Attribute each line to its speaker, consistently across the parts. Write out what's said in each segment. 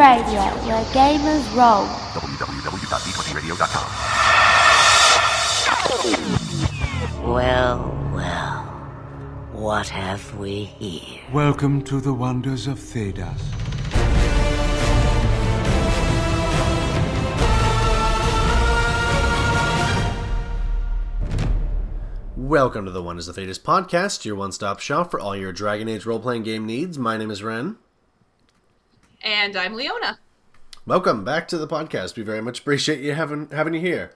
Speaker 1: Radio, where gamers roll.
Speaker 2: www.d20radio.com.
Speaker 3: Well, well, what have we here?
Speaker 4: Welcome to the wonders of Thedas.
Speaker 5: Welcome to the Wonders of Thedas podcast, your one stop shop for all your Dragon Age role playing game needs. My name is Reyn.
Speaker 6: And I'm Leona.
Speaker 5: Welcome back to the podcast. We very much appreciate you having having you here.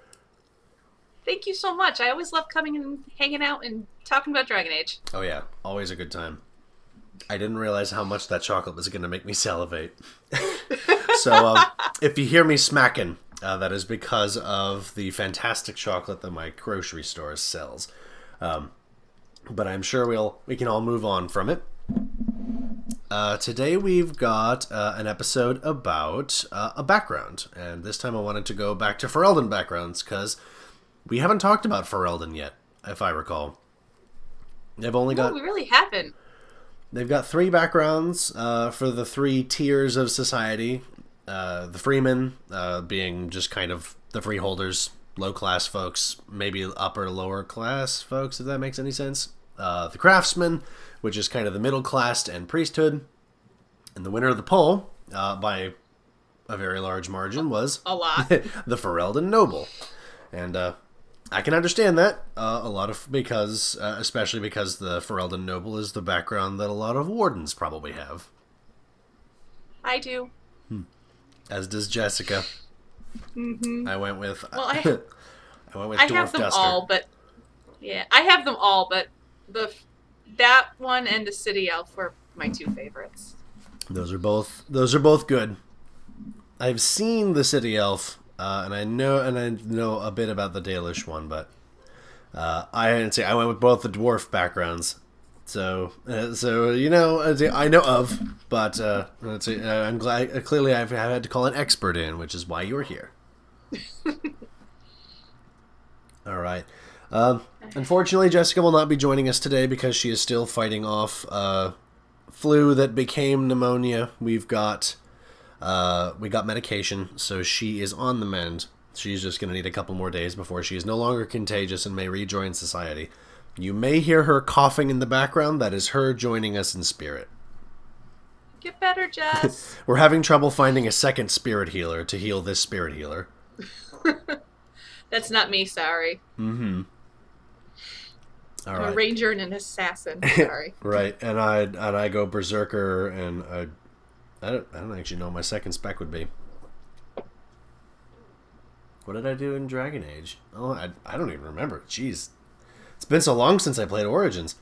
Speaker 6: Thank you so much. I always love coming and hanging out and talking about Dragon Age.
Speaker 5: Oh yeah, always a good time. I didn't realize how much that chocolate was going to make me salivate. so um, if you hear me smacking, uh, that is because of the fantastic chocolate that my grocery store sells. Um, but I'm sure we'll we can all move on from it. Uh, today we've got uh, an episode about uh, a background, and this time I wanted to go back to Ferelden backgrounds because we haven't talked about Ferelden yet, if I recall. They've only got.
Speaker 6: We really haven't.
Speaker 5: They've got three backgrounds uh, for the three tiers of society. Uh, the freemen uh, being just kind of the freeholders, low class folks, maybe upper lower class folks, if that makes any sense. Uh, the craftsmen, which is kind of the middle class and priesthood. And the winner of the poll, uh, by a very large margin, was
Speaker 6: a lot
Speaker 5: the Ferelden noble. And uh, I can understand that uh, a lot of because, uh, especially because the Ferelden noble is the background that a lot of wardens probably have.
Speaker 6: I do.
Speaker 5: Hmm. As does Jessica.
Speaker 6: Mm-hmm.
Speaker 5: I went with.
Speaker 6: Well, I,
Speaker 5: I went with.
Speaker 6: I
Speaker 5: Dwarf
Speaker 6: have them
Speaker 5: Duster.
Speaker 6: all, but yeah, I have them all, but the that one and the City Elf were my two favorites.
Speaker 5: Those are both. Those are both good. I've seen the City Elf, uh, and I know and I know a bit about the Dalish one, but uh, I didn't say I went with both the dwarf backgrounds. So, uh, so you know, I know of, but uh, let's see, uh, I'm glad. Uh, clearly, I've had to call an expert in, which is why you're here. All right. Um, unfortunately, Jessica will not be joining us today because she is still fighting off uh, flu that became pneumonia. We've got uh, we got medication, so she is on the mend. She's just going to need a couple more days before she is no longer contagious and may rejoin society. You may hear her coughing in the background. That is her joining us in spirit.
Speaker 6: Get better, Jess.
Speaker 5: We're having trouble finding a second spirit healer to heal this spirit healer.
Speaker 6: That's not me, sorry.
Speaker 5: Mm-hmm. All
Speaker 6: I'm
Speaker 5: right.
Speaker 6: a ranger and an assassin. Sorry.
Speaker 5: right, and I and I go berserker, and I, I don't I don't actually know what my second spec would be. What did I do in Dragon Age? Oh, I, I don't even remember. Jeez, it's been so long since I played Origins.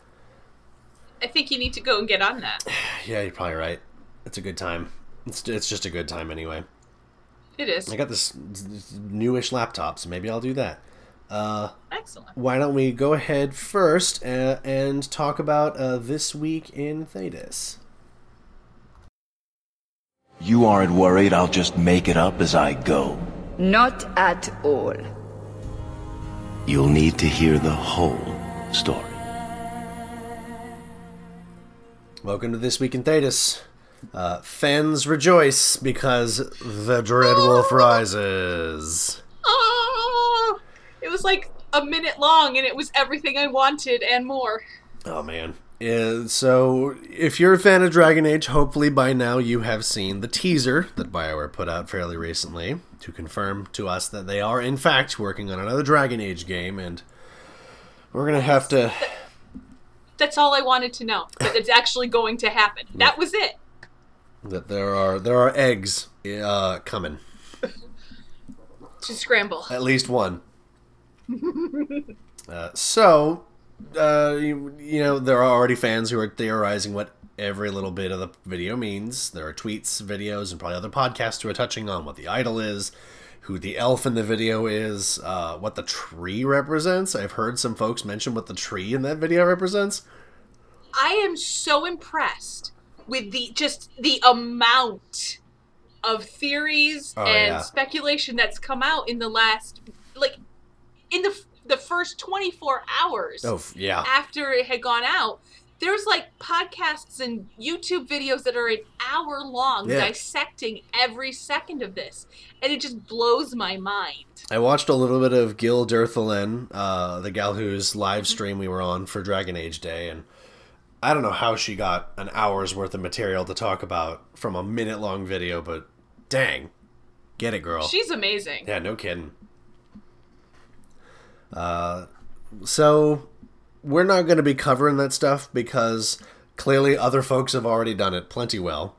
Speaker 6: I think you need to go and get on that.
Speaker 5: Yeah, you're probably right. It's a good time. It's it's just a good time anyway.
Speaker 6: It is.
Speaker 5: I got this, this newish laptop, so maybe I'll do that. Uh,
Speaker 6: Excellent.
Speaker 5: why don't we go ahead first uh, and talk about uh, this week in Thedas?
Speaker 7: You aren't worried I'll just make it up as I go.
Speaker 8: Not at all.
Speaker 7: You'll need to hear the whole story.
Speaker 5: Welcome to This Week in Thedas. Uh, fans rejoice because the Dread Wolf rises.
Speaker 6: Oh, it was like a minute long, and it was everything I wanted and more.
Speaker 5: Oh man. So, if you're a fan of Dragon Age, hopefully by now you have seen the teaser that BioWare put out fairly recently to confirm to us that they are, in fact, working on another Dragon Age game, and we're gonna have to.
Speaker 6: That's all I wanted to know. That it's actually going to happen. That was it.
Speaker 5: that there are there are eggs uh, coming,
Speaker 6: To scramble.
Speaker 5: at least one. uh, so, uh, you, you know, there are already fans who are theorizing what every little bit of the video means. There are tweets, videos, and probably other podcasts who are touching on what the idol is, who the elf in the video is, uh, what the tree represents. I've heard some folks mention what the tree in that video represents.
Speaker 6: I am so impressed with the just the amount of theories
Speaker 5: Oh,
Speaker 6: and
Speaker 5: yeah.
Speaker 6: speculation that's come out in the last like in the the first 24 hours
Speaker 5: Oh, yeah.
Speaker 6: after it had gone out there's like podcasts and YouTube videos that are an hour long
Speaker 5: Yeah.
Speaker 6: dissecting every second of this, and it just blows my mind.
Speaker 5: I watched a little bit of Gil Durthalen, uh, the gal whose live stream we were on for Dragon Age Day, and I don't know how she got an hour's worth of material to talk about from a minute long video, but dang, get it, girl.
Speaker 6: She's amazing.
Speaker 5: Yeah, no kidding. Uh, so we're not going to be covering that stuff because clearly other folks have already done it plenty well.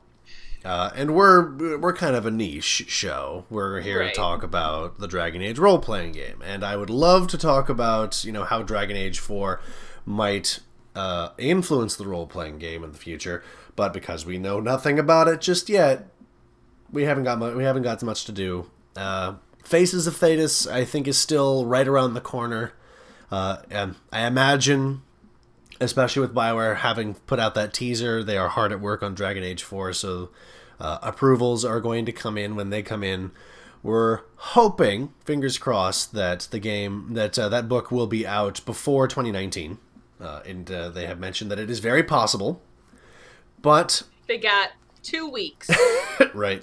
Speaker 5: Uh, and we're we're kind of a niche show. We're here
Speaker 6: Right.
Speaker 5: to talk about the Dragon Age role playing game, and I would love to talk about you know how Dragon Age Four might uh, influence the role playing game in the future. But because we know nothing about it just yet, we haven't got mu- we haven't got much to do. Uh, Faces of Thedas, I think, is still right around the corner, uh, and I imagine, especially with Bioware having put out that teaser, they are hard at work on Dragon Age Four, so uh, approvals are going to come in when they come in. We're hoping, fingers crossed, that the game that uh, that book will be out before 2019, uh, and uh, they have mentioned that it is very possible, but
Speaker 6: They got two weeks.
Speaker 5: right.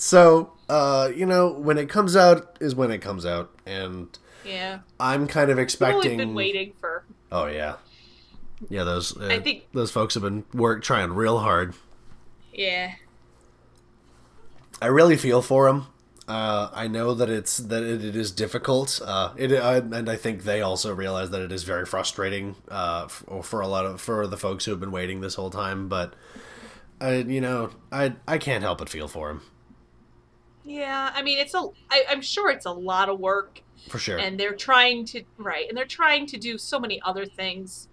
Speaker 5: So, uh, you know, when it comes out is when it comes out, and
Speaker 6: yeah.
Speaker 5: I'm kind of expecting.
Speaker 6: been waiting for.
Speaker 5: Oh yeah, yeah. Those uh,
Speaker 6: I think-
Speaker 5: those folks have been work trying real hard.
Speaker 6: Yeah.
Speaker 5: I really feel for them. Uh, I know that it's that it, it is difficult. Uh, it uh, and I think they also realize that it is very frustrating uh, for, for a lot of for the folks who have been waiting this whole time. But I, you know, I I can't help but feel for them
Speaker 6: Yeah. I mean, it's a. I, I'm sure it's a lot of work,
Speaker 5: for sure.
Speaker 6: and they're trying to right, and they're trying to do so many other things.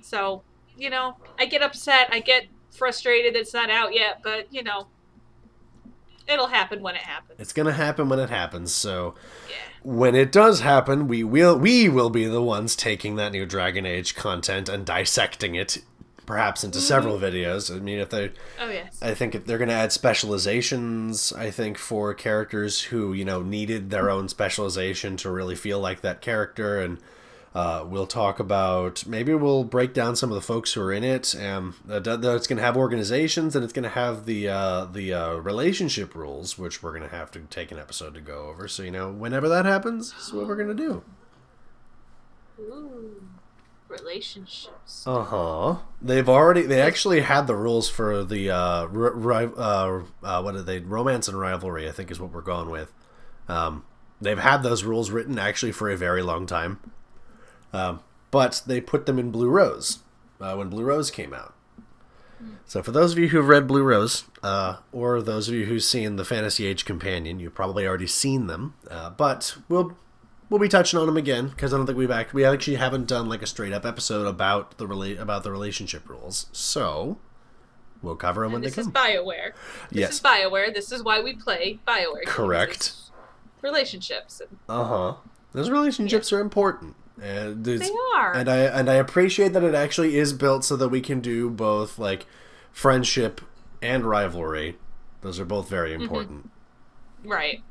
Speaker 6: So you know, I get upset. I get frustrated that it's not out yet, but you know, it'll happen when it happens.
Speaker 5: It's gonna happen when it happens. So
Speaker 6: Yeah.
Speaker 5: when it does happen, we will we will be the ones taking that new Dragon Age content and dissecting it, perhaps into several videos. I mean, if they,
Speaker 6: Oh yes.
Speaker 5: I think if they're gonna add specializations. I think for characters who you know needed their own specialization to really feel like that character and. Uh, we'll talk about maybe we'll break down some of the folks who are in it. And uh, it's going to have organizations and it's going to have the uh, the uh, relationship rules, which we're going to have to take an episode to go over. So you know, whenever that happens, is what we're going to do.
Speaker 6: Ooh. Relationships.
Speaker 5: Uh huh. They've already they actually had the rules for the uh, ri- uh, uh, what are they? Romance and rivalry, I think, is what we're going with. Um, they've had those rules written actually for a very long time, um, but they put them in Blue Rose uh, when Blue Rose came out. So for those of you who've read Blue Rose, uh, or those of you who've seen the Fantasy Age Companion, you've probably already seen them. Uh, but we'll we'll be touching on them again because I don't think we've act- we actually haven't done like a straight up episode about the about the relationship rules. So we'll cover them when
Speaker 6: And
Speaker 5: they
Speaker 6: this is
Speaker 5: come.
Speaker 6: Bioware. This
Speaker 5: Yes.
Speaker 6: is Bioware. This is why we play Bioware.
Speaker 5: Correct.
Speaker 6: Relationships.
Speaker 5: Uh huh. Those relationships are important. And
Speaker 6: They are.
Speaker 5: and I and I appreciate that it actually is built so that we can do both like friendship and rivalry. Those are both very
Speaker 6: Mm-hmm.
Speaker 5: important.
Speaker 6: Right.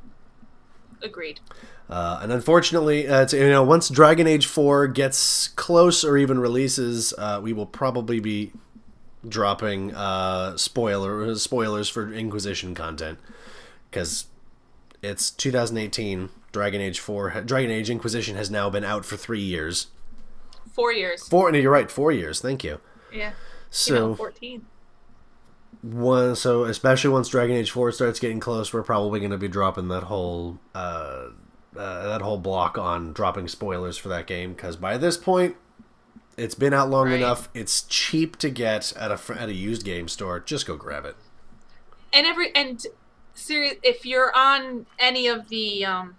Speaker 6: Agreed.
Speaker 5: Uh, and unfortunately, uh, you know, once Dragon Age Four gets close or even releases, uh, we will probably be dropping uh, spoiler spoilers for Inquisition content because it's 2018. Dragon Age Four, Dragon Age Inquisition has now been out for three years.
Speaker 6: Four years.
Speaker 5: Four, no, you're right, four years. Thank you.
Speaker 6: Yeah.
Speaker 5: So
Speaker 6: 14.
Speaker 5: one so especially once dragon age 4 starts getting close we're probably going to be dropping that whole uh, that whole block on dropping spoilers for that game because by this point it's been out long
Speaker 6: Right.
Speaker 5: enough it's cheap to get at a at a used game store just go grab it
Speaker 6: And every and serious if you're on any of the um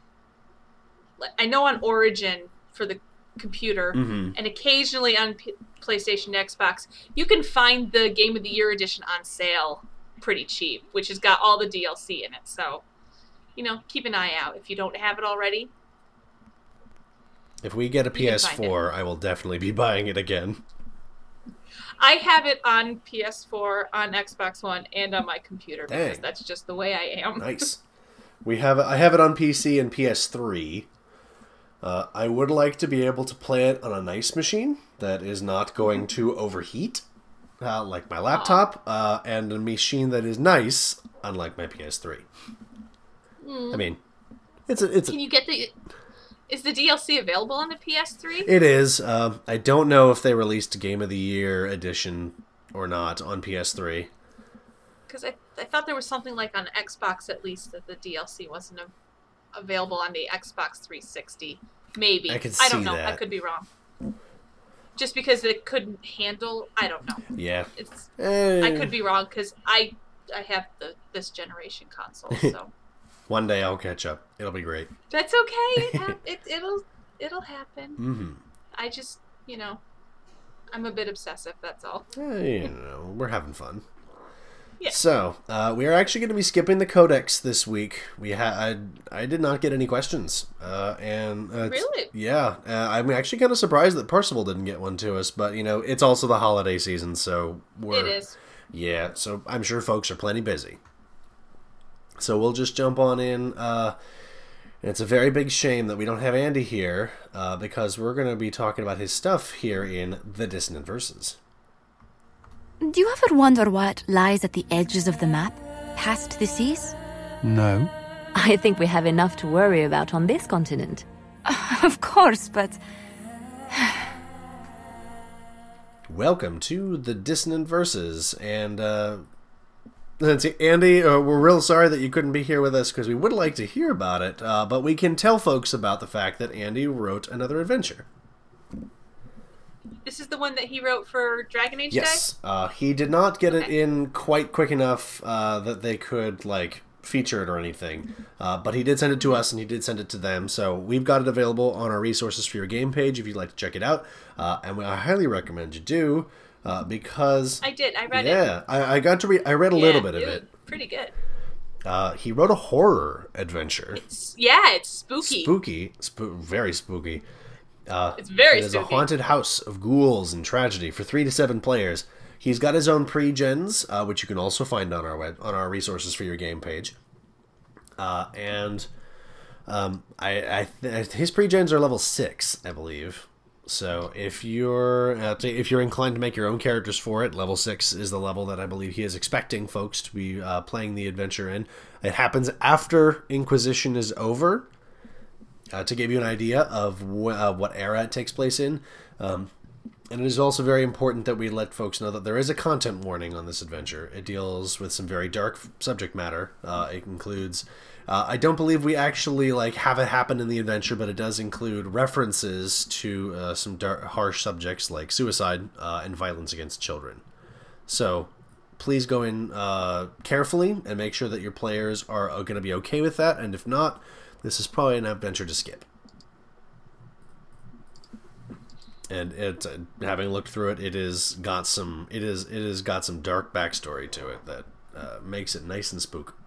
Speaker 6: I know on Origin for the computer
Speaker 5: Mhm.
Speaker 6: and occasionally on P- PlayStation Xbox, you can find the Game of the Year edition on sale pretty cheap, which has got all the DLC in it. So, you know, keep an eye out if you don't have it already.
Speaker 5: if we get a
Speaker 6: You can find
Speaker 5: ps4 i will definitely be buying it again
Speaker 6: I have it on PS4, on Xbox One, and on my computer because
Speaker 5: Dang.
Speaker 6: that's just the way I am.
Speaker 5: nice we have i have it on pc and ps3 uh, I would like to be able to play it on a nice machine that is not going to overheat. uh, like my laptop, uh, and a machine that is nice, unlike my PS3. I mean, it's a, it's a,
Speaker 6: Can you get the? Is the DLC available on the PS3?
Speaker 5: it is. Um, I don't know if they released Game of the Year edition or not on PS3.
Speaker 6: Because I, I thought there was something like on Xbox at least that the DLC wasn't a, available on the Xbox 360. Maybe
Speaker 5: I could
Speaker 6: I don't
Speaker 5: see
Speaker 6: know. I could be wrong. Just because it couldn't handle, I don't know.
Speaker 5: Yeah,
Speaker 6: It's
Speaker 5: Eh,
Speaker 6: I could be wrong because I I have the this generation console, so
Speaker 5: One day I'll catch up. It'll be great.
Speaker 6: that's okay. It, hap- it it'll it'll happen.
Speaker 5: hmm
Speaker 6: I just you know I'm a bit obsessive. That's all.
Speaker 5: Eh, you know, we're having fun.
Speaker 6: Yeah.
Speaker 5: So, uh, we are actually going to be skipping the codex this week. We had I, I did not get any questions, uh, and uh,
Speaker 6: Really?
Speaker 5: yeah, uh, I'm actually kind of surprised that Percival didn't get one to us. But you know, it's also the holiday season, so we're
Speaker 6: It is.
Speaker 5: yeah. So I'm sure folks are plenty busy. So we'll just jump on in. Uh, and it's a very big shame that we don't have Andy here uh, because we're going to be talking about his stuff here in the Dissonant Verses.
Speaker 1: Do you ever wonder what lies at the edges of the map, past the seas?
Speaker 4: No.
Speaker 2: I think we have enough to worry about on this continent.
Speaker 1: Of course, but
Speaker 5: Welcome to the Dissonant Verses, and uh, let's see, Andy, uh, we're real sorry that you couldn't be here with us because we would like to hear about it, uh, but we can tell folks about the fact that Andy wrote another adventure.
Speaker 6: This is the one that he wrote for Dragon Age
Speaker 5: Yes, uh, he did not get it in quite quick enough uh, that they could like feature it or anything, uh, but he did send it to us and he did send it to them. So we've got it available on our resources for your game page if you'd like to check it out, uh, and I highly recommend you do uh, because
Speaker 6: I did. I read it.
Speaker 5: yeah, I, I got to read. I read a little
Speaker 6: Yeah,
Speaker 5: bit of it.
Speaker 6: Pretty good.
Speaker 5: Uh, he wrote a horror adventure.
Speaker 6: It's, yeah, it's spooky.
Speaker 5: Spooky, spoo- very spooky. Uh,
Speaker 6: It's very
Speaker 5: it is a haunted house of ghouls and tragedy for three to seven players. He's got his own pre-gens, uh, which you can also find on our web on our resources for your game page. Uh, and um, I, I th- his pre-gens are level six, I believe. So if you're uh, if you're inclined to make your own characters for it, level six is the level that I believe he is expecting folks to be uh, playing the adventure in. It happens after Inquisition is over. Uh, to give you an idea of wh- uh, what era it takes place in, um, and it is also very important that we let folks know that there is a content warning on this adventure. It deals with some very dark subject matter. Uh, it includes. Uh, I don't believe we actually like have it happen in the adventure, but it does include references to uh, some dark, harsh subjects like suicide uh, and violence against children. So please go in uh, carefully and make sure that your players are going to be okay with that. And if not, this is probably an adventure to skip. And it, uh, having looked through it, it is got some. It is it has got some dark backstory to it that uh, makes it nice and spook.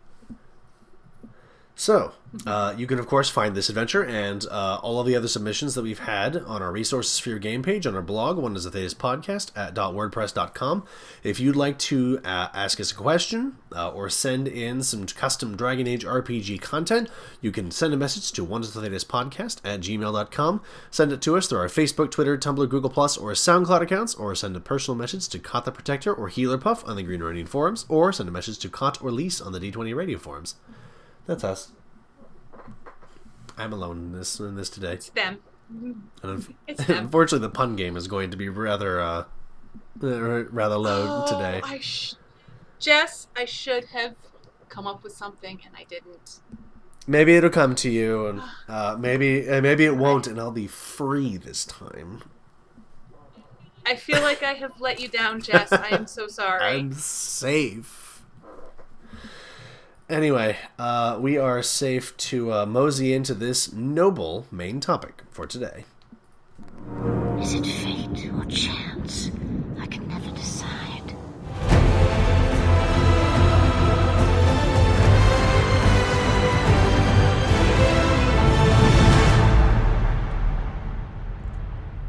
Speaker 5: So, uh, you can of course find this adventure and uh, all of the other submissions that we've had on our resources for your game page on our blog, wonders of Thedas podcast at dot .wordpress.com. If you'd like to uh, ask us a question uh, or send in some custom Dragon Age RPG content, you can send a message to wonders of Thedas podcast at gmail.com. Send it to us through our Facebook, Twitter, Tumblr, Google Plus, or SoundCloud accounts, or send a personal message to Kot the Protector or Healer Puff on the Green Ronin forums, or send a message to Kot or Lisse on the D20 Radio forums. That's us. I'm alone in this in this today.
Speaker 6: It's them.
Speaker 5: And unf-
Speaker 6: It's them.
Speaker 5: unfortunately, the pun game is going to be rather uh, uh, rather low today.
Speaker 6: Oh, I sh- Jess, I should have come up with something and I didn't.
Speaker 5: Maybe it'll come to you, and uh, maybe uh, maybe it won't, and I'll be free this time.
Speaker 6: I feel like I have let you down, Jess. I am so sorry.
Speaker 5: I'm safe. Anyway, uh, we are safe to uh, mosey into this noble main topic for today.
Speaker 3: Is it fate or chance? I can never decide.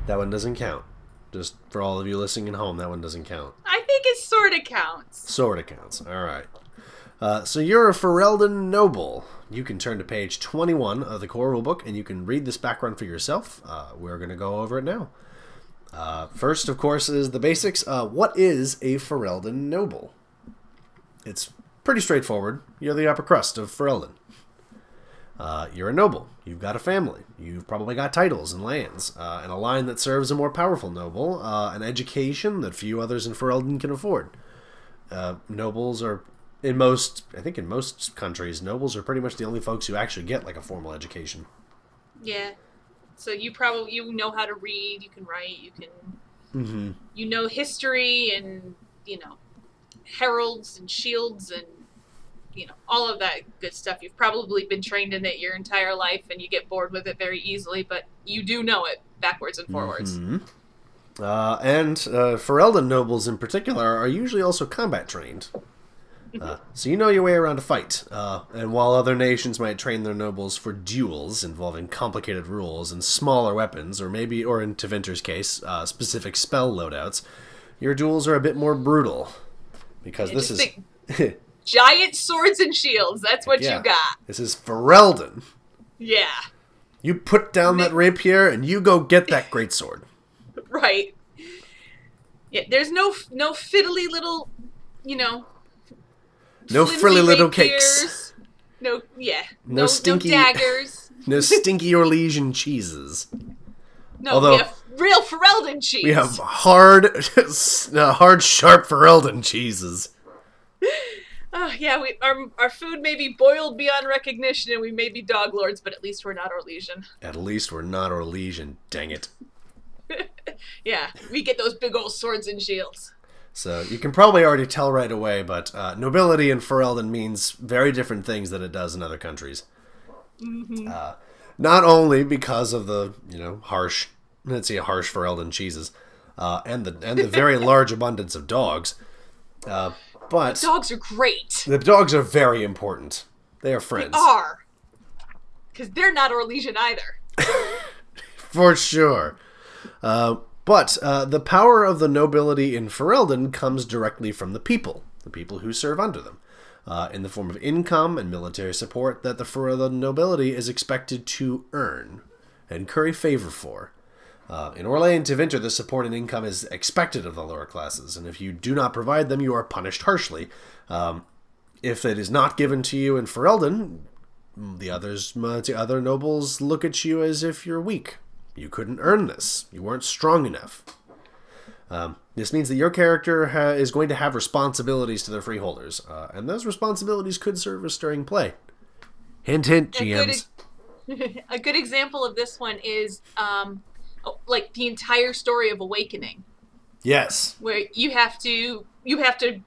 Speaker 5: That one doesn't count. Just for all of you listening at home, that one doesn't count.
Speaker 6: I think it sort of counts.
Speaker 5: Sort of counts. All right. Uh, so you're a Ferelden noble. You can turn to page 21 of the core rulebook and you can read this background for yourself. Uh, we're going to go over it now. Uh, first, of course, is the basics. Uh, what is a Ferelden noble? It's pretty straightforward. You're the upper crust of Ferelden. Uh, you're a noble. You've got a family. You've probably got titles and lands, uh, and a line that serves a more powerful noble, an education that few others in Ferelden can afford. Uh, nobles are, in most, I think in most countries, nobles are pretty much the only folks who actually get like a formal education.
Speaker 6: Yeah. So you probably you know how to read, you can write, you can you know history and you know heralds and shields and you know all of that good stuff. You've probably been trained in it your entire life and you get bored with it very easily, but you do know it backwards and forwards.
Speaker 5: Uh, and uh, Ferelden nobles in particular are usually also combat trained. Uh, so you know your way around a fight. Uh, and while other nations might train their nobles for duels involving complicated rules and smaller weapons, or maybe, or in Tevinter's case, uh, specific spell loadouts, your duels are a bit more brutal. Because
Speaker 6: Yeah,
Speaker 5: this is.
Speaker 6: Giant swords and shields, that's what
Speaker 5: yeah,
Speaker 6: you got.
Speaker 5: This is Ferelden.
Speaker 6: Yeah.
Speaker 5: You put down that rapier and you go get that greatsword.
Speaker 6: Right. Yeah, there's no no fiddly little, you know,
Speaker 5: No frilly little cakes.
Speaker 6: No, yeah.
Speaker 5: No
Speaker 6: No,
Speaker 5: stinky-
Speaker 6: no daggers.
Speaker 5: No stinky Orlesian cheeses.
Speaker 6: No,
Speaker 5: Although-
Speaker 6: we have real Ferelden cheese.
Speaker 5: We have hard, uh, hard, sharp Ferelden cheeses.
Speaker 6: Oh, yeah, we our our food may be boiled beyond recognition, and we may be dog lords, but at least we're not Orlesian.
Speaker 5: At least we're not Orlesian, dang it.
Speaker 6: Yeah, we get those big old swords and shields.
Speaker 5: So you can probably already tell right away, but uh, nobility in Ferelden means very different things than it does in other countries. Uh, not only because of the you know harsh, let's see, harsh Ferelden cheeses, uh, and the and the very large abundance of dogs, uh, but
Speaker 6: Dogs are great.
Speaker 5: the dogs are very important. They are friends
Speaker 6: Are. Because they're not Orlesian either.
Speaker 5: for sure. Uh, but uh, the power of the nobility in Ferelden comes directly from the people, the people who serve under them, uh, in the form of income and military support that the Ferelden nobility is expected to earn and curry favor for. Uh, in Orlais and Tevinter, the support and income is expected of the lower classes, and if you do not provide them, you are punished harshly. Um, if it is not given to you in Ferelden, the others, the other nobles look at you as if you're weak. You couldn't earn this. You weren't strong enough. Um, this means that your character ha- is going to have responsibilities to their freeholders, uh, and those responsibilities could serve as stirring play. Hint, hint,
Speaker 6: A good,
Speaker 5: GMs.
Speaker 6: a good example of this one is um, oh, like the entire story of Awakening,
Speaker 5: Yes.
Speaker 6: where you have to you have to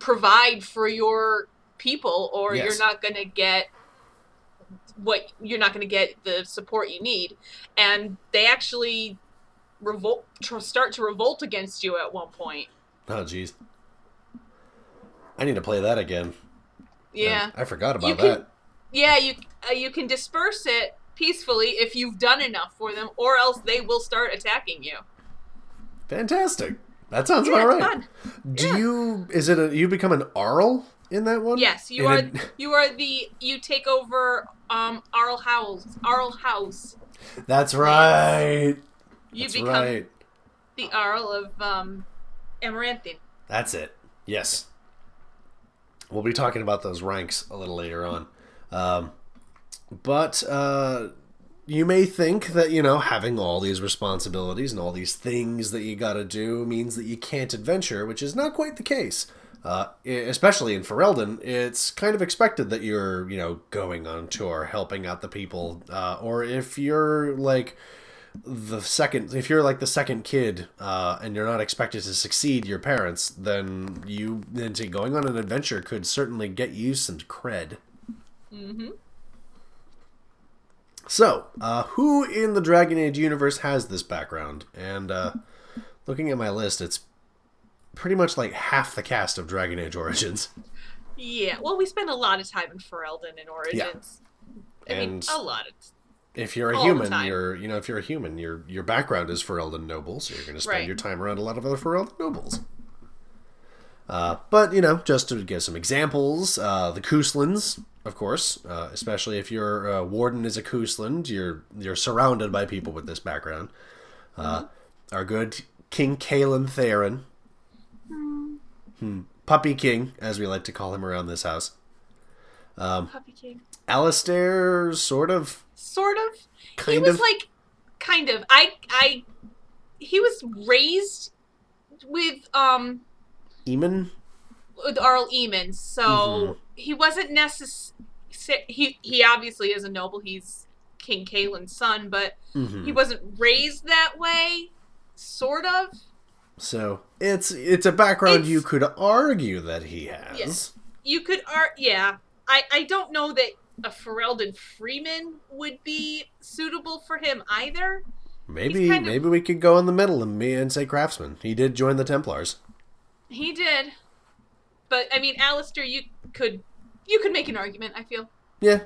Speaker 6: provide for your people, or
Speaker 5: Yes.
Speaker 6: you're not going to get what you're not going to get the support you need, and they actually revolt start to revolt against you at one point.
Speaker 5: Oh, jeez. I need to play that again.
Speaker 6: Yeah.
Speaker 5: I forgot about
Speaker 6: You can-
Speaker 5: that.
Speaker 6: Yeah, you uh, you can disperse it peacefully if you've done enough for them, or else they will start attacking you.
Speaker 5: Fantastic. That sounds
Speaker 6: Yeah,
Speaker 5: about right.
Speaker 6: fun.
Speaker 5: Do
Speaker 6: Yeah.
Speaker 5: you? Is it a? You become an Arl in that one?
Speaker 6: Yes, you
Speaker 5: And
Speaker 6: are.
Speaker 5: it-
Speaker 6: You are the. You take over um Arl House. Arl House.
Speaker 5: that's right.
Speaker 6: You
Speaker 5: That's
Speaker 6: become
Speaker 5: right.
Speaker 6: the Arl of um Amaranthine.
Speaker 5: That's it. Yes. We'll be talking about those ranks a little later on. Um, but uh, you may think that, you know, having all these responsibilities and all these things that you gotta do means that you can't adventure, which is not quite the case. Uh, especially in Ferelden, it's kind of expected that you're, you know, going on tour, helping out the people. Uh, or if you're, like, the second if you're like the second kid uh, and you're not expected to succeed your parents then you then going on an adventure could certainly get you some cred mm-hmm. so uh, who in the dragon age universe has this background and uh, looking at my list it's pretty much like half the cast of dragon age origins
Speaker 6: Yeah. Well, we spend a lot of time in Ferelden and Origins. I mean,
Speaker 5: And-
Speaker 6: a lot. Of,
Speaker 5: if you're a human, you're you know if you're a human, your your background is Ferelden noble, so you're going to spend
Speaker 6: Right.
Speaker 5: your time around a lot of other Ferelden nobles. Uh, but you know, just to give some examples, uh, the Couslands, of course, uh, especially if your uh, warden is a Cousland, you're you're surrounded by people with this background. Uh, our good King Cailan Theirin. Hmm. Puppy King, as we like to call him around this house.
Speaker 6: Um, Puppy King.
Speaker 5: Alistair, sort of.
Speaker 6: Sort of. he
Speaker 5: Kind
Speaker 6: was
Speaker 5: of.
Speaker 6: like, kind of. I, I, he was raised with um
Speaker 5: Eamon?
Speaker 6: with Arl Eamon, so
Speaker 5: Mm-hmm.
Speaker 6: he wasn't necessary. He he obviously is a noble. He's King Cailan's son, but
Speaker 5: Mm-hmm.
Speaker 6: he wasn't raised that way. Sort of.
Speaker 5: So it's it's a background
Speaker 6: It's-
Speaker 5: you could argue that he has.
Speaker 6: Yes. You could art. Yeah, I I don't know that a Ferelden Freeman would be suitable for him either.
Speaker 5: Maybe
Speaker 6: kind of-
Speaker 5: maybe we could go in the middle and me and say craftsman. He did join the Templars.
Speaker 6: He did, but I mean, Alistair, you could you could make an argument. I feel.
Speaker 5: Yeah.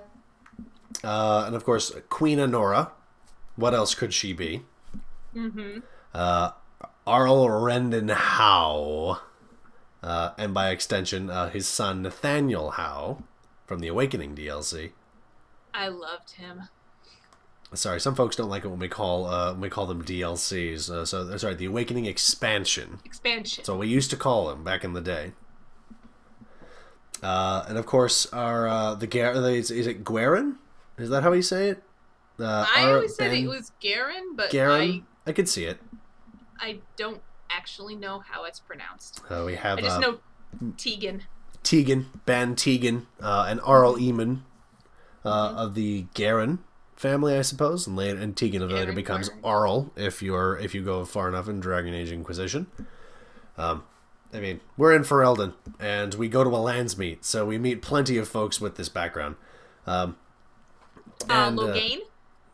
Speaker 5: Uh, and of course, Queen Anora. What else could she be?
Speaker 6: Mm-hmm.
Speaker 5: Uh, Arl Rendon Howe. Uh, and by extension, uh, his son Nathaniel Howe from the Awakening DLC.
Speaker 6: I loved him.
Speaker 5: Sorry, some folks don't like it when we call uh, when we call them DLCs. Uh, so sorry, the Awakening expansion.
Speaker 6: Expansion.
Speaker 5: So we used to call them back in the day. Uh, and of course, our uh, the Gar- is, is it Guerin? Is that how you say it? Uh,
Speaker 6: I always said it was Garen, but
Speaker 5: Garen. I could see it.
Speaker 6: I don't actually know how it's pronounced.
Speaker 5: Uh, we have
Speaker 6: I just
Speaker 5: uh,
Speaker 6: know Teagan.
Speaker 5: Teagan, Bann Teagan, uh, and Arl Eamon uh, of the Garen family, I suppose, and later and Teagan later
Speaker 6: Garen,
Speaker 5: becomes
Speaker 6: Garen.
Speaker 5: Arl if you're if you go far enough in Dragon Age Inquisition. Um, I mean, we're in Ferelden, and we go to a lands meet, so we meet plenty of folks with this background. Um,
Speaker 6: Uh,
Speaker 5: and, uh,
Speaker 6: Loghain.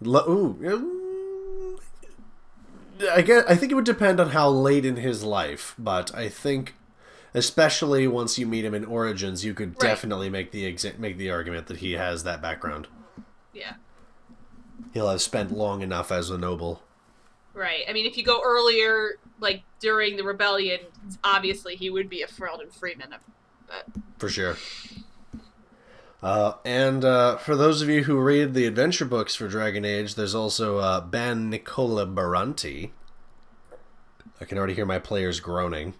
Speaker 5: Lo- ooh, I guess I think it would depend on how late in his life, but I think, especially once you meet him in Origins, you could
Speaker 6: Right.
Speaker 5: definitely make the exa- make the argument that he has that background.
Speaker 6: yeah.
Speaker 5: He'll have spent long enough as a noble.
Speaker 6: Right. I mean, if you go earlier, like during the rebellion, obviously he would be a Ferelden Freeman. But
Speaker 5: For sure. Uh, and uh, for those of you who read the adventure books for Dragon Age, there's also uh, Bann Nicola Baranti. I can already hear my players groaning.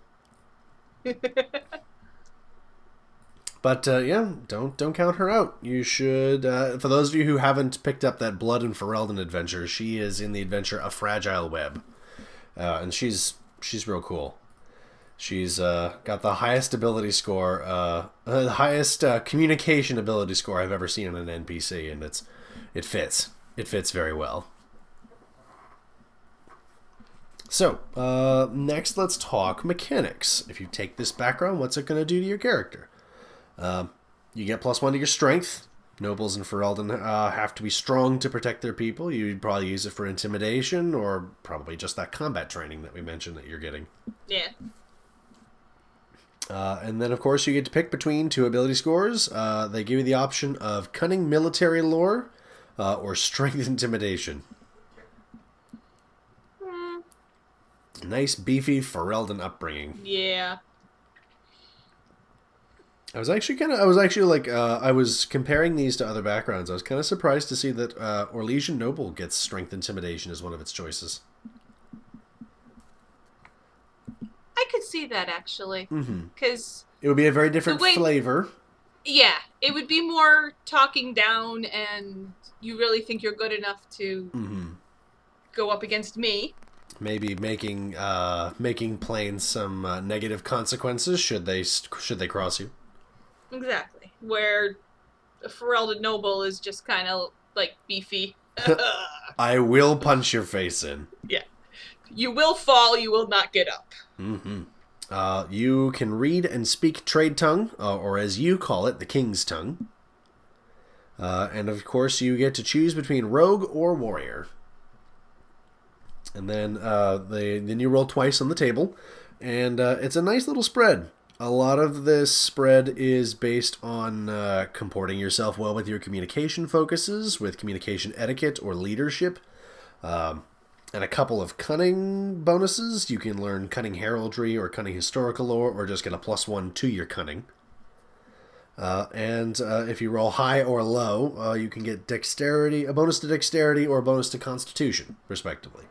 Speaker 5: but uh, yeah, don't don't count her out. You should. Uh, for those of you who haven't picked up that Blood and Ferelden adventure, she is in the adventure A Fragile Web, uh, and she's she's real cool. She's uh, got the highest ability score, uh, uh, the highest uh, communication ability score I've ever seen in an NPC, and it's it fits. It fits very well. So uh, next, let's talk mechanics. If you take this background, what's it going to do to your character? Um, you get plus one to your strength. Nobles and Ferelden uh, have to be strong to protect their people. You'd probably use it for intimidation, or probably just that combat training that we mentioned that you're getting.
Speaker 6: yeah.
Speaker 5: Uh, and then, of course, you get to pick between two ability scores. Uh, they give you the option of cunning military lore uh, or strength intimidation. Nice, beefy Ferelden upbringing.
Speaker 6: Yeah.
Speaker 5: I was actually kind of, I was actually like, uh, I was comparing these to other backgrounds. I was kind of surprised to see that uh, Orlesian Noble gets strength intimidation as one of its choices.
Speaker 6: I could see that actually.
Speaker 5: Mm-hmm.
Speaker 6: Because,
Speaker 5: It would be a very different
Speaker 6: way-
Speaker 5: flavor.
Speaker 6: yeah, it would be more talking down and you really think you're good enough to
Speaker 5: Mm-hmm.
Speaker 6: go up against me.
Speaker 5: maybe making uh, making plain some uh, negative consequences should they should they cross you.
Speaker 6: Exactly. Where a Ferelden Noble is just kind of like beefy.
Speaker 5: I will punch your face in.
Speaker 6: yeah. You will fall, you will not get up.
Speaker 5: Mm-hmm. Uh, you can read and speak trade tongue, uh, or as you call it, the king's tongue. Uh, and of course, you get to choose between rogue or warrior. And then uh, they, then you roll twice on the table, and uh, it's a nice little spread. A lot of this spread is based on uh, comporting yourself well with your communication focuses, with communication etiquette or leadership. Um, and a couple of cunning bonuses. You can learn cunning heraldry or cunning historical lore, or just get a plus one to your cunning. Uh, and uh, if you roll high or low, uh, you can get dexterity, a bonus to dexterity, or a bonus to constitution, respectively.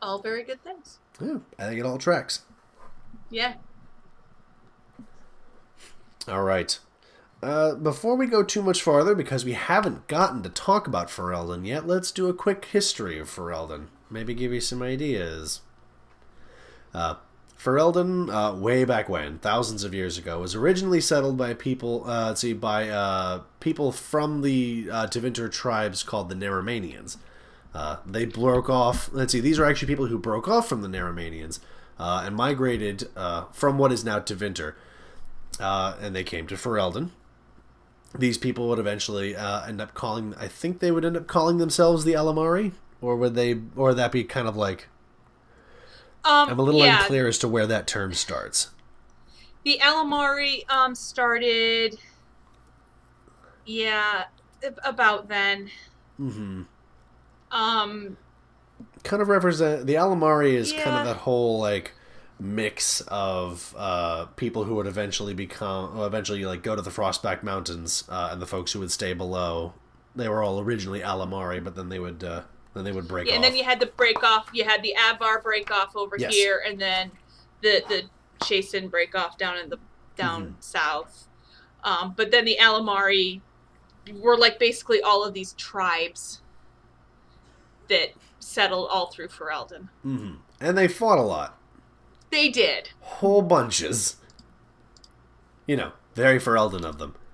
Speaker 6: All very good things.
Speaker 5: Yeah, I think it all tracks.
Speaker 6: Yeah.
Speaker 5: All right. Uh, before we go too much farther, because we haven't gotten to talk about Ferelden yet, let's do a quick history of Ferelden. Maybe give you some ideas. Uh, Ferelden, uh, way back when, thousands of years ago, was originally settled by people. Uh, let's see, by uh, people from the uh, tribes called the Neromenians. Uh, they broke off. Let's see, these are actually people who broke off from the Neromenians uh, and migrated from what is now Tevinter, and they came to Ferelden. These people would eventually uh, end up calling. I think they would end up calling themselves the Alamarri, or would they? Or would that be kind of like
Speaker 6: Um,
Speaker 5: I'm a little
Speaker 6: yeah,
Speaker 5: unclear as to where that term starts.
Speaker 6: The Alamarri um started. Yeah, about then.
Speaker 5: hmm
Speaker 6: Um,
Speaker 5: Kind of represent the Alamarri is kind of that whole like mix of uh, people who would eventually become, well, eventually like go to the Frostback Mountains, uh, and the folks who would stay below. They were all originally Alamarri, but then they would uh, then they would break
Speaker 6: yeah,
Speaker 5: off.
Speaker 6: and then you had the break off. You had the Avar break off over
Speaker 5: Yes.
Speaker 6: here, and then the the Chasind break off down in the down
Speaker 5: Mm-hmm.
Speaker 6: south. Um, but then the Alamarri were like basically all of these tribes that settled all through Ferelden.
Speaker 5: hmm And they fought a lot.
Speaker 6: They did.
Speaker 5: whole bunches. You know, very Ferelden of them.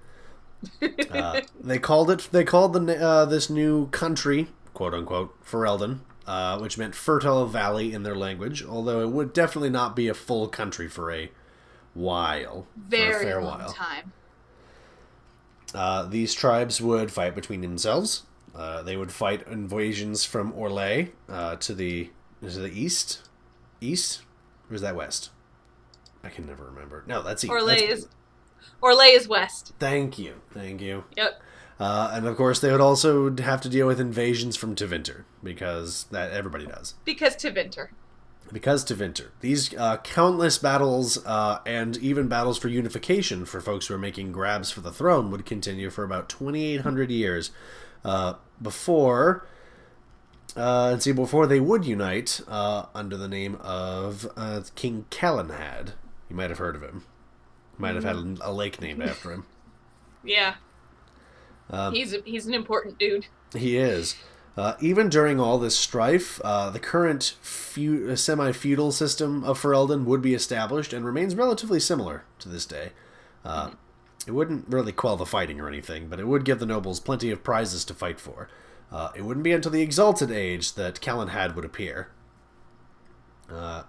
Speaker 5: Uh, they called it. They called the uh, this new country, quote unquote, Ferelden, uh, which meant fertile valley in their language. Although it would definitely not be a full country for a while, for a
Speaker 6: Very
Speaker 5: fair
Speaker 6: long
Speaker 5: while.
Speaker 6: time.
Speaker 5: Uh, these tribes would fight between themselves. Uh, they would fight invasions from Orlais uh, to the to the east, east, or is that west? I can never remember. No, that's east.
Speaker 6: Orlais
Speaker 5: That's-
Speaker 6: is Orlais is west.
Speaker 5: Thank you, thank you.
Speaker 6: Yep.
Speaker 5: Uh, and of course, they would also have to deal with invasions from Tevinter because that everybody does.
Speaker 6: Because Tevinter.
Speaker 5: Because Tevinter, these uh, countless battles uh, and even battles for unification for folks who are making grabs for the throne would continue for about 2,800 years uh, before. Uh, let's see, before they would unite uh, under the name of uh, King Calenhad. You might have heard of him. Might have had a lake named after him.
Speaker 6: Yeah.
Speaker 5: Um,
Speaker 6: he's a, he's an important dude.
Speaker 5: He is. Uh, even during all this strife, uh, the current feu- uh, semi-feudal system of Ferelden would be established and remains relatively similar to this day. Uh, It wouldn't really quell the fighting or anything, but it would give the nobles plenty of prizes to fight for. Uh, it wouldn't be until the Exalted Age that Calenhad would appear. Uh,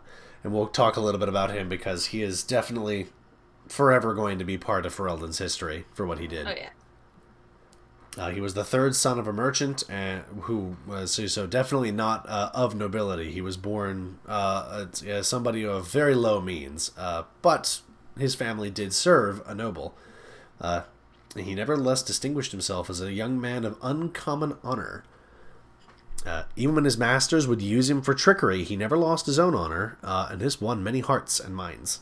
Speaker 5: and we'll talk a little bit about him because he is definitely forever going to be part of Ferelden's history for what he did.
Speaker 6: Oh yeah.
Speaker 5: Uh, he was the third son of a merchant, and who was so, so definitely not uh, of nobility. He was born uh, as as somebody of very low means, uh, but his family did serve a noble. Uh, he nevertheless distinguished himself as a young man of uncommon honor. Uh, even when his masters would use him for trickery, he never lost his own honor, uh, and this won many hearts and minds.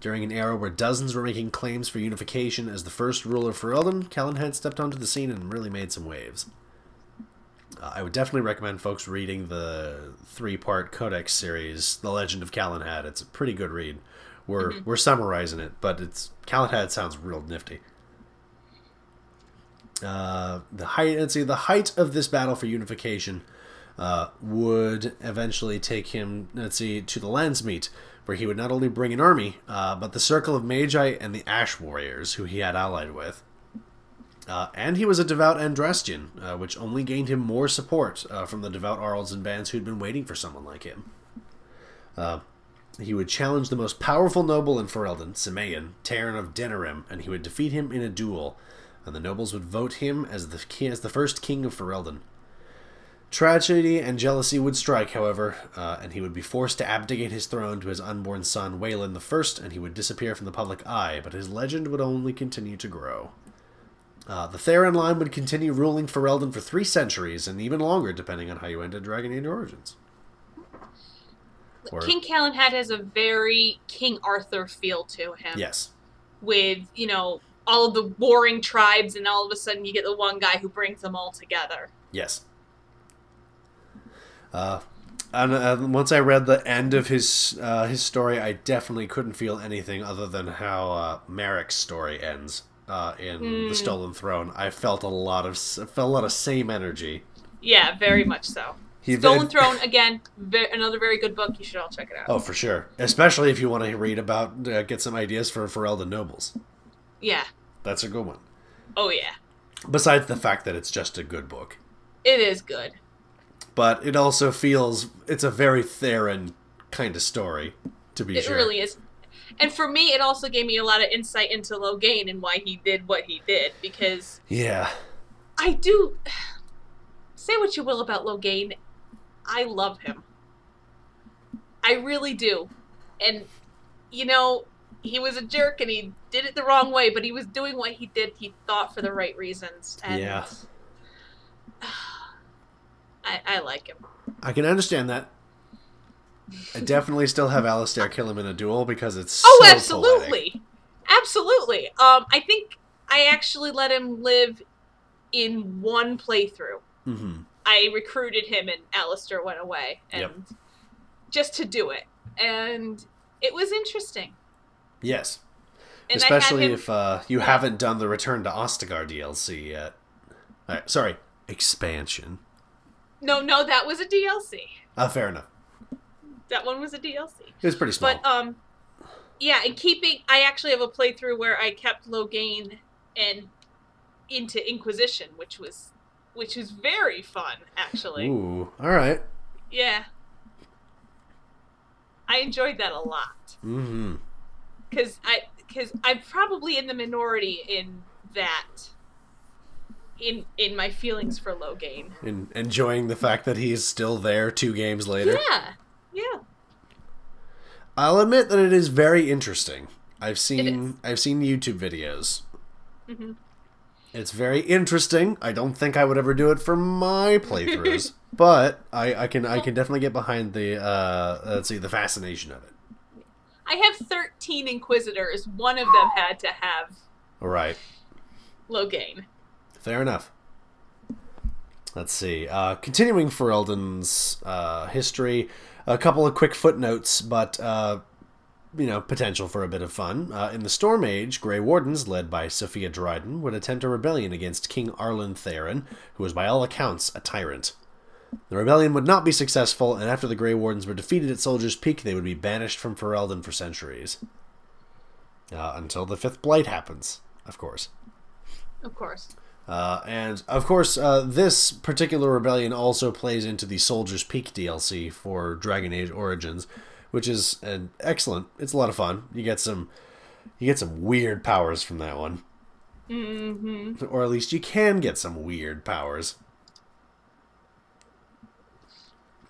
Speaker 5: During an era where dozens were making claims for unification as the first ruler for Ferelden, Calenhad stepped onto the scene and really made some waves. Uh, I would definitely recommend folks reading the three-part Codex series, The Legend of Calenhad. It's a pretty good read. We're we're summarizing it, but it's Calenhad sounds real nifty. Uh, the height, let's see, the height of this battle for unification uh, would eventually take him, let's see, to the Landsmeet, where he would not only bring an army, uh, but the Circle of Magi and the Ash Warriors, who he had allied with. Uh, and he was a devout Andrastian, uh, which only gained him more support uh, from the devout Arls and bands who'd been waiting for someone like him. He would challenge the most powerful noble in Ferelden, Simeon, Teyrn of Denerim, and he would defeat him in a duel, and the nobles would vote him as the as the first king of Ferelden. Tragedy and jealousy would strike, however, uh, and he would be forced to abdicate his throne to his unborn son, Weylon I, and he would disappear from the public eye, but his legend would only continue to grow. Uh, the Theirin line would continue ruling Ferelden for three centuries, and even longer, depending on how you ended Dragon Age Origins. Or-
Speaker 6: King Calenhad has a very King Arthur feel to him.
Speaker 5: Yes.
Speaker 6: With, you know, all of the warring tribes and all of a sudden you get the one guy who brings them all together.
Speaker 5: Yes. Uh, And uh, once I read the end of his uh, his story, I definitely couldn't feel anything other than how uh, Maric's story ends uh, in the Stolen Throne. I felt a lot of felt a lot of same energy.
Speaker 6: Yeah, very much so.
Speaker 5: He
Speaker 6: Stolen
Speaker 5: then-
Speaker 6: Throne again, another very good book. You should all check it out.
Speaker 5: Oh, for sure. Especially if you want to read about uh, get some ideas for Ferelden nobles.
Speaker 6: Yeah.
Speaker 5: That's a good one.
Speaker 6: Oh yeah.
Speaker 5: Besides the fact that it's just a good book,
Speaker 6: It is good.
Speaker 5: but it also feels it's a very Theirin kind of story. To be
Speaker 6: It
Speaker 5: sure, It
Speaker 6: really is. And for me, it also gave me a lot of insight into Loghain and why he did what he did. Because
Speaker 5: Yeah.
Speaker 6: I do say what you will about Loghain, I love him. I really do. And you know, he was a jerk and he did it the wrong way, but he was doing what he did he thought for the right reasons. And
Speaker 5: Yeah.
Speaker 6: I, I like him.
Speaker 5: I can understand that. I definitely still have Alistair kill him in a duel because it's
Speaker 6: Oh,
Speaker 5: so
Speaker 6: absolutely.
Speaker 5: poetic.
Speaker 6: Absolutely. Um, I think I actually let him live in one playthrough.
Speaker 5: Mhm.
Speaker 6: I recruited him and Alistair went away and
Speaker 5: Yep.
Speaker 6: just to do it. And it was interesting.
Speaker 5: Yes,
Speaker 6: And
Speaker 5: especially
Speaker 6: him,
Speaker 5: if uh, you haven't done the Return to Ostagar DLC yet. All right, sorry, expansion.
Speaker 6: No, no, that was a DLC.
Speaker 5: Uh, fair enough.
Speaker 6: That one was a DLC.
Speaker 5: It was pretty small.
Speaker 6: But um yeah, and keeping I actually have a playthrough where I kept Loghain and into Inquisition, which was which was very fun actually.
Speaker 5: Ooh, all right.
Speaker 6: Yeah. I enjoyed that a lot
Speaker 5: Mm-hmm.
Speaker 6: cuz I cuz I'm probably in the minority in that in in my feelings for Loghain.
Speaker 5: In enjoying the fact that he's still there two games later.
Speaker 6: Yeah. Yeah.
Speaker 5: I'll admit that it is very interesting. I've
Speaker 6: is.
Speaker 5: seen I've seen YouTube videos.
Speaker 6: Mhm.
Speaker 5: It's very interesting. I don't think I would ever do it for my playthroughs, but I, I can I can definitely get behind the uh, let's see the fascination of it.
Speaker 6: I have 13 inquisitors. One of them had to have
Speaker 5: All right,
Speaker 6: Loghain.
Speaker 5: fair enough. Let's see. Uh, continuing Ferelden's uh, history, a couple of quick footnotes, but uh, you know, potential for a bit of fun. Uh, in the Storm Age, Grey Wardens, led by Sophia Dryden, would attempt a rebellion against King Arlen Theirin, who was by all accounts a tyrant. The rebellion would not be successful, and after the Grey Wardens were defeated at Soldier's Peak, they would be banished from Ferelden for centuries. Uh, until the Fifth Blight happens, of course.
Speaker 6: Of course.
Speaker 5: Uh, and of course, uh, this particular rebellion also plays into the Soldier's Peak DLC for Dragon Age Origins, which is uh, excellent. It's a lot of fun. You get some, you get some weird powers from that one,
Speaker 6: Mm-hmm.
Speaker 5: or at least you can get some weird powers.